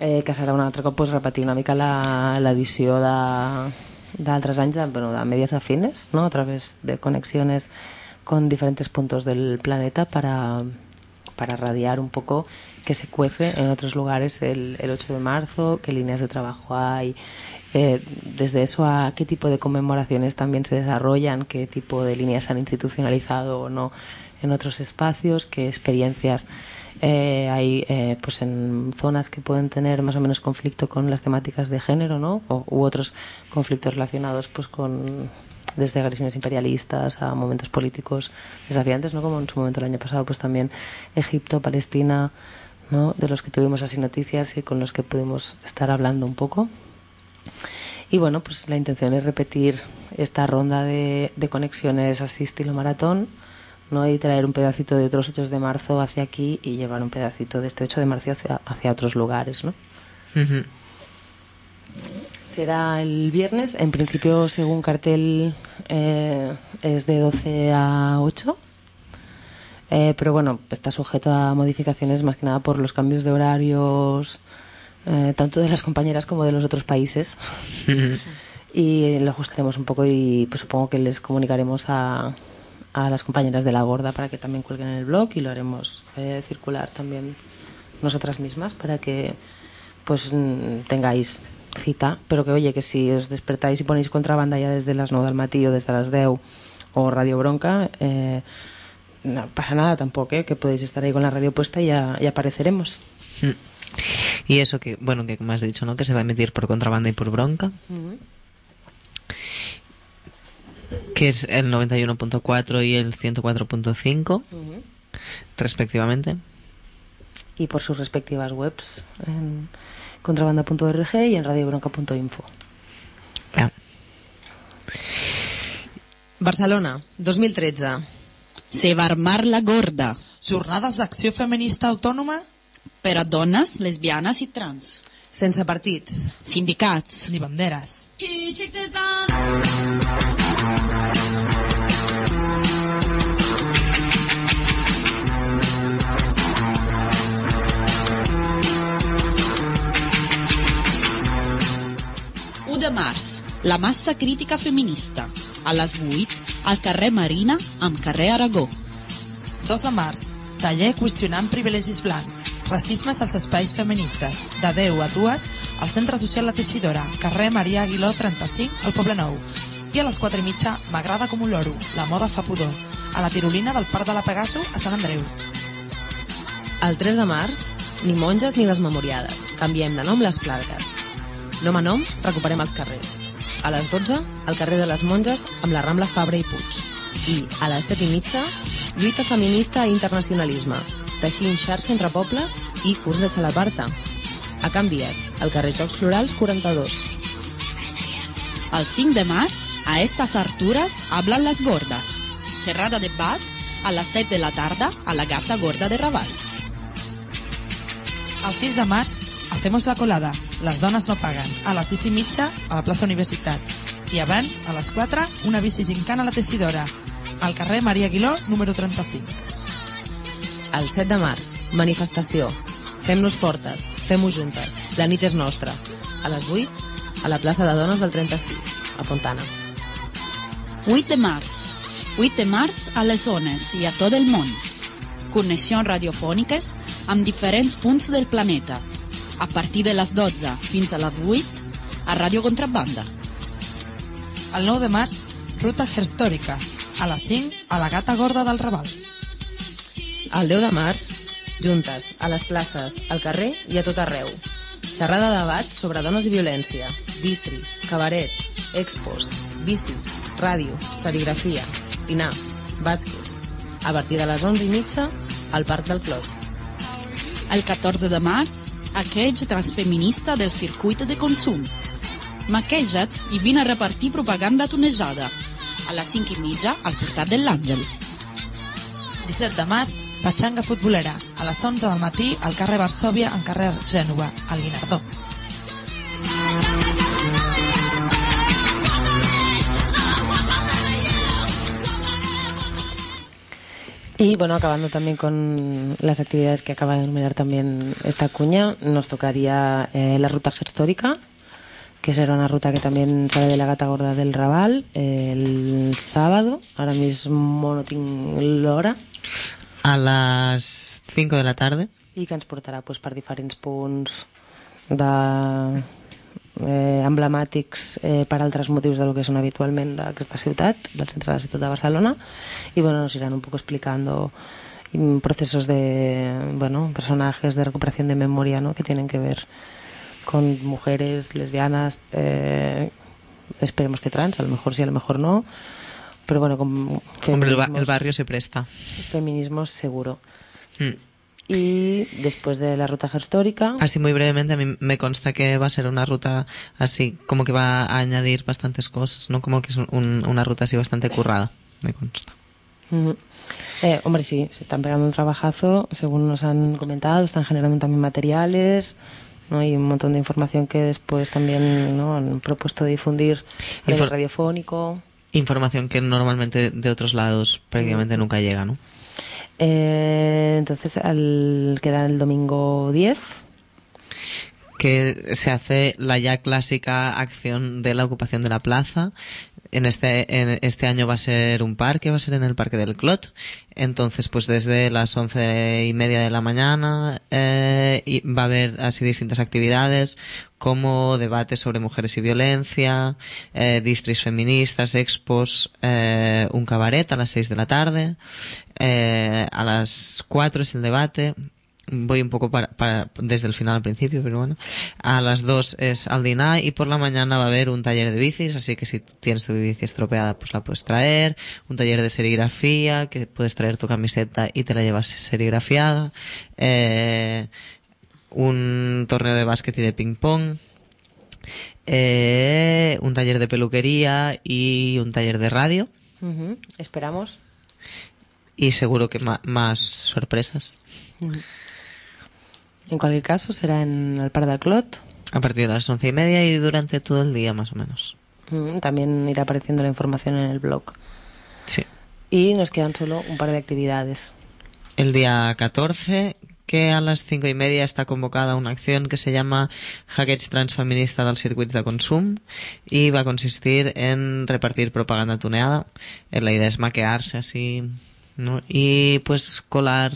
eh, que serà un altre cop pues, repetir una mica l'edició d'altres anys de, bueno, de Medias Afines, ¿no? a través de conexiones con diferentes puntos del planeta para, para radiar un poco qué se cuece en otros lugares el, el 8 de marzo, qué líneas de trabajo hay, eh, desde eso a qué tipo de conmemoraciones también se desarrollan, qué tipo de líneas se han institucionalizado o no en otros espacios, qué experiencias eh, hay eh, pues en zonas que pueden tener más o menos conflicto con las temáticas de género, ¿no? O, u otros conflictos relacionados pues con desde agresiones imperialistas a momentos políticos desafiantes, ¿no? Como en su momento el año pasado, pues también Egipto, Palestina, ¿no? De los que tuvimos así noticias y con los que pudimos estar hablando un poco. Y bueno, pues la intención es repetir esta ronda de, de conexiones así estilo maratón, ¿no? Y traer un pedacito de otros 8 de marzo hacia aquí y llevar un pedacito de este 8 de marzo hacia, hacia otros lugares, ¿no? Será el viernes, en principio según cartel eh, es de 12 a 8, eh, pero bueno, está sujeto a modificaciones más que nada por los cambios de horarios, eh, tanto de las compañeras como de los otros países. y lo ajustaremos un poco y pues supongo que les comunicaremos a, a las compañeras de la gorda para que también cuelguen en el blog y lo haremos eh, circular también nosotras mismas para que pues mm, tengáis cita, pero que oye, que si os despertáis y ponéis contrabanda ya desde las 9 del matí o desde las 10 o Radio Bronca, eh, no pasa nada tampoco, ¿eh? que podéis estar ahí con la radio puesta y ya, ya apareceremos. Mm. Y eso que, bueno, que como has dicho, ¿no? Que se va a emitir por contrabanda y por bronca, que es el 91.4 y el 104.5, respectivamente. Y por sus respectivas webs en contrabanda.org y en radiobronca.info. Barcelona, 2013. Se va armar la gorda. Jornades d'acció feminista autònoma Per a dones, lesbianes i trans. Sense partits. Sindicats. ni banderes. De març, la massa crítica feminista. A les 8, al carrer Marina amb carrer Aragó. 2 de març, taller qüestionant privilegis blancs, racismes als espais feministes, de 10 a 2 al Centre Social La Teixidora, carrer Maria Aguiló 35, al Poble Nou. I a les 4 i mitja, m'agrada com un loro, la moda fa pudor, a la tirolina del Parc de la Pegaso a Sant Andreu. El 3 de març, ni monges ni les memoriades. Canviem de nom les plagues. Nom a nom, recuperem els carrers. A les 12, al carrer de les Monges amb la Rambla Fabra i Puig. I a les 7 i mitja, lluita feminista i internacionalisme. Teixint xarxa entre pobles i curs de xalaparta. A Canvies, al carrer Jocs Florals 42. El 5 de març, a estas alturas hablan las gordas. Xerrada de bat a les 7 de la tarda a la Gata Gorda de Raval. El 6 de març, hacemos la colada, les dones no paguen, a les 6 i mitja a la plaça Universitat. I abans, a les 4, una bici gincana a la Teixidora, al carrer Maria Aguiló, número 35. El 7 de març, manifestació. Fem-nos fortes, fem-ho juntes. La nit és nostra. A les 8, a la plaça de Dones del 36, a Fontana. 8 de març. 8 de març a les zones i a tot el món. Connexions radiofòniques amb diferents punts del planeta. A partir de les 12 fins a les 8 a Ràdio Contrabanda. El 9 de març, ruta herstòrica. A les 5, a la Gata Gorda del Raval. El 10 de març, juntes, a les places, al carrer i a tot arreu. Xerrada de debat sobre dones i violència, distris, cabaret, expos, bicis, ràdio, serigrafia, dinar, bàsquet. A partir de les 11 i mitja, al Parc del Clot. El 14 de març, aquell transfeminista del circuit de consum. Maqueja't i vine a repartir propaganda tunejada. A les 5 i mitja, al portat de l'Àngel. 17 de març, Patxanga futbolera. A les 11 del matí, al carrer Varsòvia, en carrer Gènova, al Guinardó. Y bueno, acabando también con las actividades que acaba de enumerar también esta cuña, nos tocaría eh, la ruta histórica, que será una ruta que también sale de la Gata Gorda del Raval eh, el sábado. Ahora mismo no tengo l'hora. A les 5 de la tarda. i que ens portarà pues, per diferents punts de, eh, emblemàtics eh, per altres motius del que són habitualment d'aquesta ciutat, del centre de la ciutat de Barcelona, y bueno, nos irán un poco explicando mm, procesos de, bueno, personajes de recuperación de memoria, ¿no? que tienen que ver con mujeres lesbianas, eh, esperemos que trans, a lo mejor sí, a lo mejor no, pero bueno, con Hombre, el, barrio se presta. feminismos seguro. Mm. Y después de la ruta histórica, Así muy brevemente, a mí me consta que va a ser una ruta así, como que va a añadir bastantes cosas, ¿no? Como que es un- una ruta así bastante currada, me consta. Ujú. Eh, hombre, sí, se están pegando un trabajazo, según nos han comentado, están generando también materiales, ¿no? y un montón de información que después también ¿no? han propuesto difundir en el radiofónico. Información que normalmente de otros lados prácticamente nunca llega, ¿no? Eh, entonces, al quedar el domingo 10, que se hace la ya clásica acción de la ocupación de la plaza. En este, en este año va a ser un parque, va a ser en el Parque del Clot. Entonces, pues desde las once y media de la mañana eh, va a haber así distintas actividades como debates sobre mujeres y violencia, eh, distris feministas, expos, eh, un cabaret a las seis de la tarde, eh, a las cuatro es el debate, voy un poco para, para- desde el final al principio, pero bueno. A las 2 es al dinar y por la mañana va a haber un taller de bicis, así que si tienes tu bici estropeada, pues la puedes traer. Un taller de serigrafía, que puedes traer tu camiseta y te la llevas serigrafiada. Eh, un torneo de básquet y de ping pong. Eh, un taller de peluquería y un taller de radio. esperamos. Y seguro que más sorpresas. En cualquier caso, será en el Parc del Clot. A partir de las once y media y durante todo el día, más o menos. Mm, También irá apareciendo la información en el blog. Sí. Y nos quedan solo un par de actividades. El día 14, que a las cinco y media está convocada una acción que se llama Hackeig Transfeminista del Circuit de Consum y va a consistir en repartir propaganda tuneada. Eh, La idea es maquearse así, ¿no? Y pues colar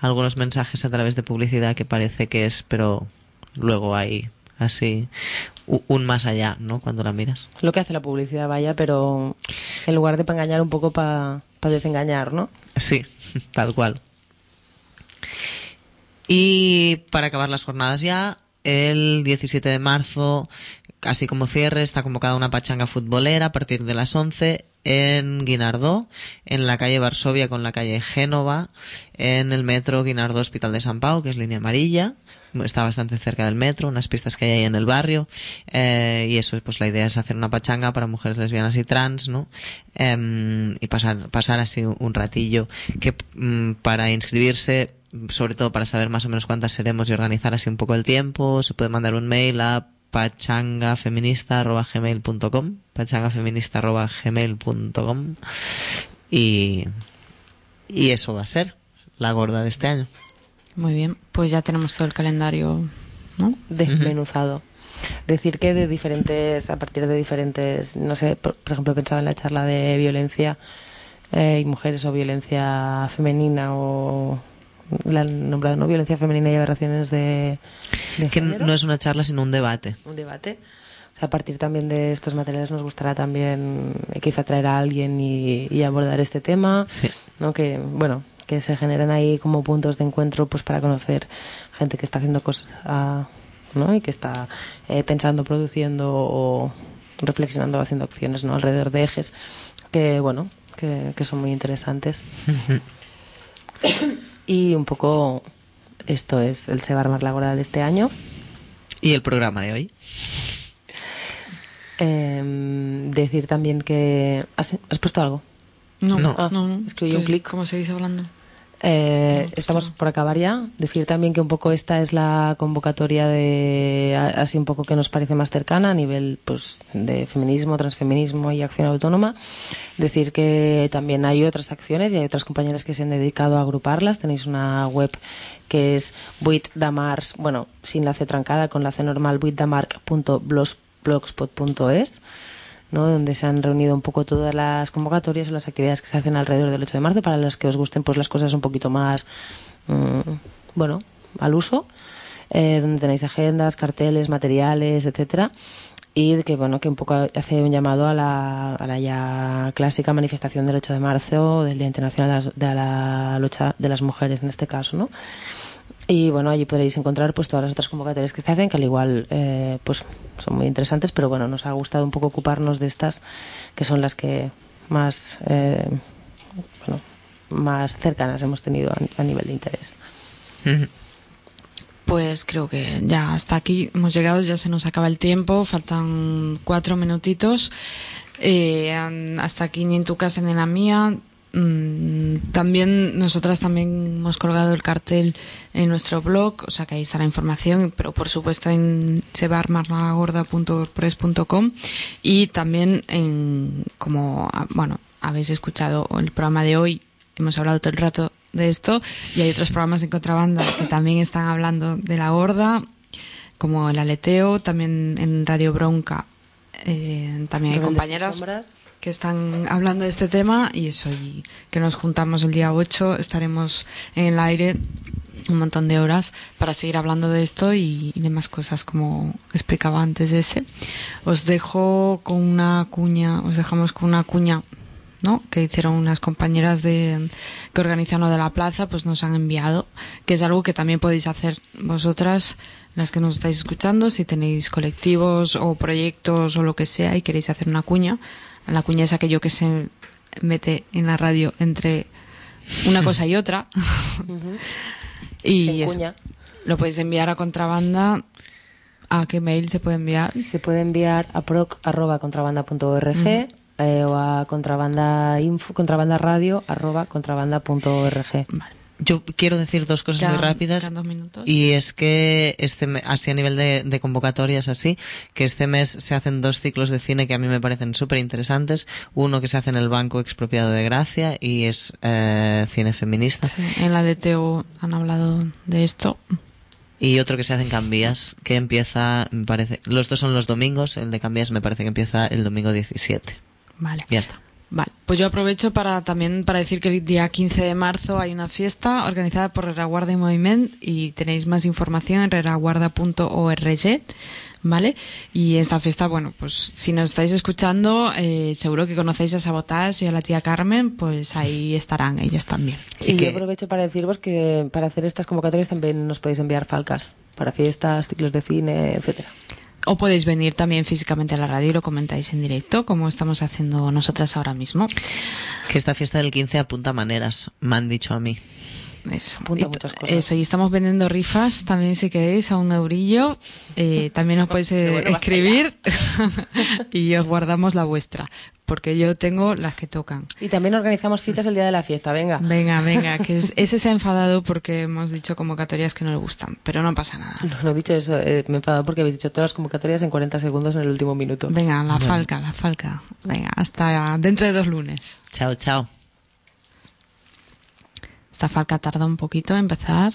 algunos mensajes a través de publicidad que parece que es, pero luego hay así un más allá, ¿no? Cuando la miras. Lo que hace la publicidad, vaya, pero en lugar de para engañar un poco, para desengañar, ¿no? Sí, tal cual. Y para acabar las jornadas ya, el 17 de marzo, casi como cierre, está convocada una pachanga futbolera a partir de las 11 en Guinardó, en la calle Varsovia con la calle Génova, en el metro Guinardó Hospital de San Pau, que es línea amarilla. Está bastante cerca del metro, unas pistas que hay ahí en el barrio. eh, y eso, pues la idea es hacer una pachanga para mujeres lesbianas y trans, ¿no? Em, y pasar, pasar así un, ratillo. Que mm, para inscribirse, sobre todo para saber más o menos cuántas seremos y organizar así un poco el tiempo, se puede mandar un mail a pachangafeminista.gmail.com pachangafeminista.gmail.com y, y eso va a ser la gorda de este año. Muy bien, pues ya tenemos todo el calendario, ¿no? desmenuzado. Decir que de diferentes, a partir de diferentes, no sé, por, por ejemplo, pensaba en la charla de violencia eh, y mujeres o violencia femenina o la han nombrado, ¿no? Violencia femenina y aberraciones de, de Que género. no es una charla sino un debate. un debate. O sea, a partir también de estos materiales nos gustará también eh, quizá traer a alguien y, y abordar este tema. Sí. ¿no? Que, bueno, que se generen ahí como puntos de encuentro pues para conocer gente que está haciendo cosas ah, ¿no? y que está eh, pensando, produciendo o reflexionando, haciendo acciones ¿no? alrededor de ejes que, bueno, que, que son muy interesantes. y un poco esto es el Se va a armar la gorda de este año. ¿Y el programa de hoy? Em, decir también que... ¿Has, has puesto algo? No, No. Ah, no, no. es que un clic. ¿Cómo seguís hablando? Eh, estamos por acabar ya. Decir también que un poco esta es la convocatoria de así un poco que nos parece más cercana a nivel pues de feminismo, transfeminismo y acción autónoma. Decir que también hay otras acciones y hay otras compañeras que se han dedicado a agruparlas. Tenéis una web que es buitdamars, bueno, sin la C trancada, con la C normal, buitdamark.blogspot.es. ¿no? donde se han reunido un poco todas las convocatorias o las actividades que se hacen alrededor del 8 de marzo para las que os gusten pues las cosas un poquito más mm, bueno al uso eh, donde tenéis agendas carteles materiales etcétera y que bueno que un poco hace un llamado a la, a la ya clásica manifestación del 8 de marzo del Día Internacional de, de la lucha de las mujeres en este caso no y bueno, allí podréis encontrar pues todas las otras convocatorias que se hacen, que al igual eh, pues son muy interesantes, pero bueno, nos ha gustado un poco ocuparnos de estas, que son las que más eh, bueno, más cercanas hemos tenido a, a nivel de interés. Pues creo que ya hasta aquí hemos llegado, ya se nos acaba el tiempo, faltan cuatro minutitos. Eh, hasta aquí ni en tu casa ni en la mía. Mm, También nosotras también hemos colgado el cartel en nuestro blog, o sea que ahí está la información, pero por supuesto en sebarmarlagorda.wordpress.com y también en como ah, bueno habéis escuchado el programa de hoy, hemos hablado todo el rato de esto y hay otros programas en contrabanda que también están hablando de la gorda, como el aleteo, también en Radio Bronca. eh, también hay compañeras sombras. Que están hablando de este tema y eso, y que nos juntamos el día 8, estaremos en el aire un montón de horas para seguir hablando de esto y, y demás cosas como explicaba antes de ese. Os dejo con una cuña, os dejamos con una cuña ¿no? que hicieron unas compañeras de que organizan lo de la plaza, pues nos han enviado, que es algo que también podéis hacer vosotras, las que nos estáis escuchando, si tenéis colectivos o proyectos o lo que sea y queréis hacer una cuña. La cuña es aquello que se mete en la radio entre una cosa y otra. y eso. lo podéis enviar a contrabanda. ¿A qué mail se puede enviar? Se puede enviar a proc.contrabanda.org eh, o a contrabanda info, contrabanda radio arroba contrabanda.org. Yo quiero decir dos cosas muy rápidas. dos. Y es que este así a nivel de, de convocatorias así, que este mes se hacen dos ciclos de cine que a mí me parecen súper interesantes. Uno que se hace en el Banco Expropiado de Gracia y es eh, cine feminista. Sí, en la Aleteo han hablado de esto. Y otro que se hace en Cambías, que empieza, me parece, los dos son los domingos, el de Cambías me parece que empieza el domingo 17. Vale. Ya está. Vale, pues yo aprovecho para también para decir que el día 15 de marzo hay una fiesta organizada por Rereguarda y Moviment y tenéis más información en rereguarda.org, ¿vale? Y esta fiesta, bueno, pues si nos estáis escuchando, eh, seguro que conocéis a Sabotage y a la tía Carmen, pues ahí estarán ellas también. Y, yo aprovecho para deciros que para hacer estas convocatorias también nos podéis enviar falcas para fiestas, ciclos de cine, etcétera. O podéis venir también físicamente a la radio y lo comentáis en directo, como estamos haciendo nosotras ahora mismo. Que esta fiesta del 15 apunta maneras, me han dicho a mí. Eso. Apunta Y- muchas cosas. Eso, y estamos vendiendo rifas también si queréis a un eurillo. Eh, también os podéis eh, escribir y os guardamos la vuestra, porque yo tengo las que tocan. Y también organizamos citas el día de la fiesta, venga. Venga, venga, que es- ese se ha enfadado porque hemos dicho convocatorias que no le gustan, pero no pasa nada. No, no he dicho eso, eh, me he enfadado porque habéis dicho todas las convocatorias en 40 segundos en el último minuto. Venga, la Bueno. falca, la falca. Venga, hasta dentro de dos lunes. Chao, chao. Esta falca tarda un poquito en empezar.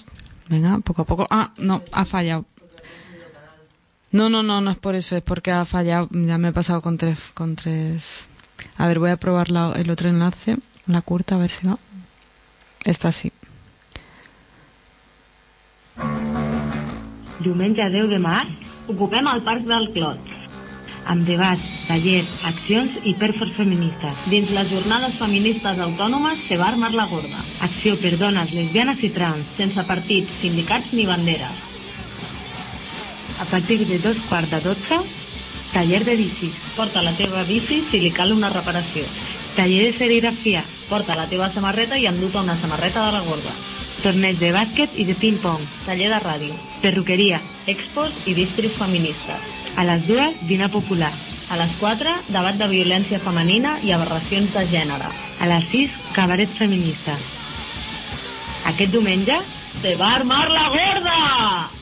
Venga, poco a poco. Ah, no, ha fallado. No, no, no, no es por eso, es porque ha fallado. Ya me he pasado con tres, con tres. A ver, voy a probar el otro enlace, la curta, a ver si va. Esta sí. Diumenge 10 de març el Parc del Clot amb debats, tallers, accions i perfors feministes. Dins les jornades feministes autònomes se va armar la gorda. Acció per dones, lesbianes i trans, sense partits, sindicats ni banderes. A partir de dos quarts de dotze, taller de bicis. Porta la teva bici si li cal una reparació. Taller de serigrafia. Porta la teva samarreta i enduta una samarreta de la gorda. Torneig de bàsquet i de ping-pong. Taller de ràdio. Perruqueria, expos i distris feministes. A les dues, dinar popular. A les 4, debat de violència femenina i aberracions de gènere. A les 6, cabaret feminista. Aquest diumenge se va armar la gorda!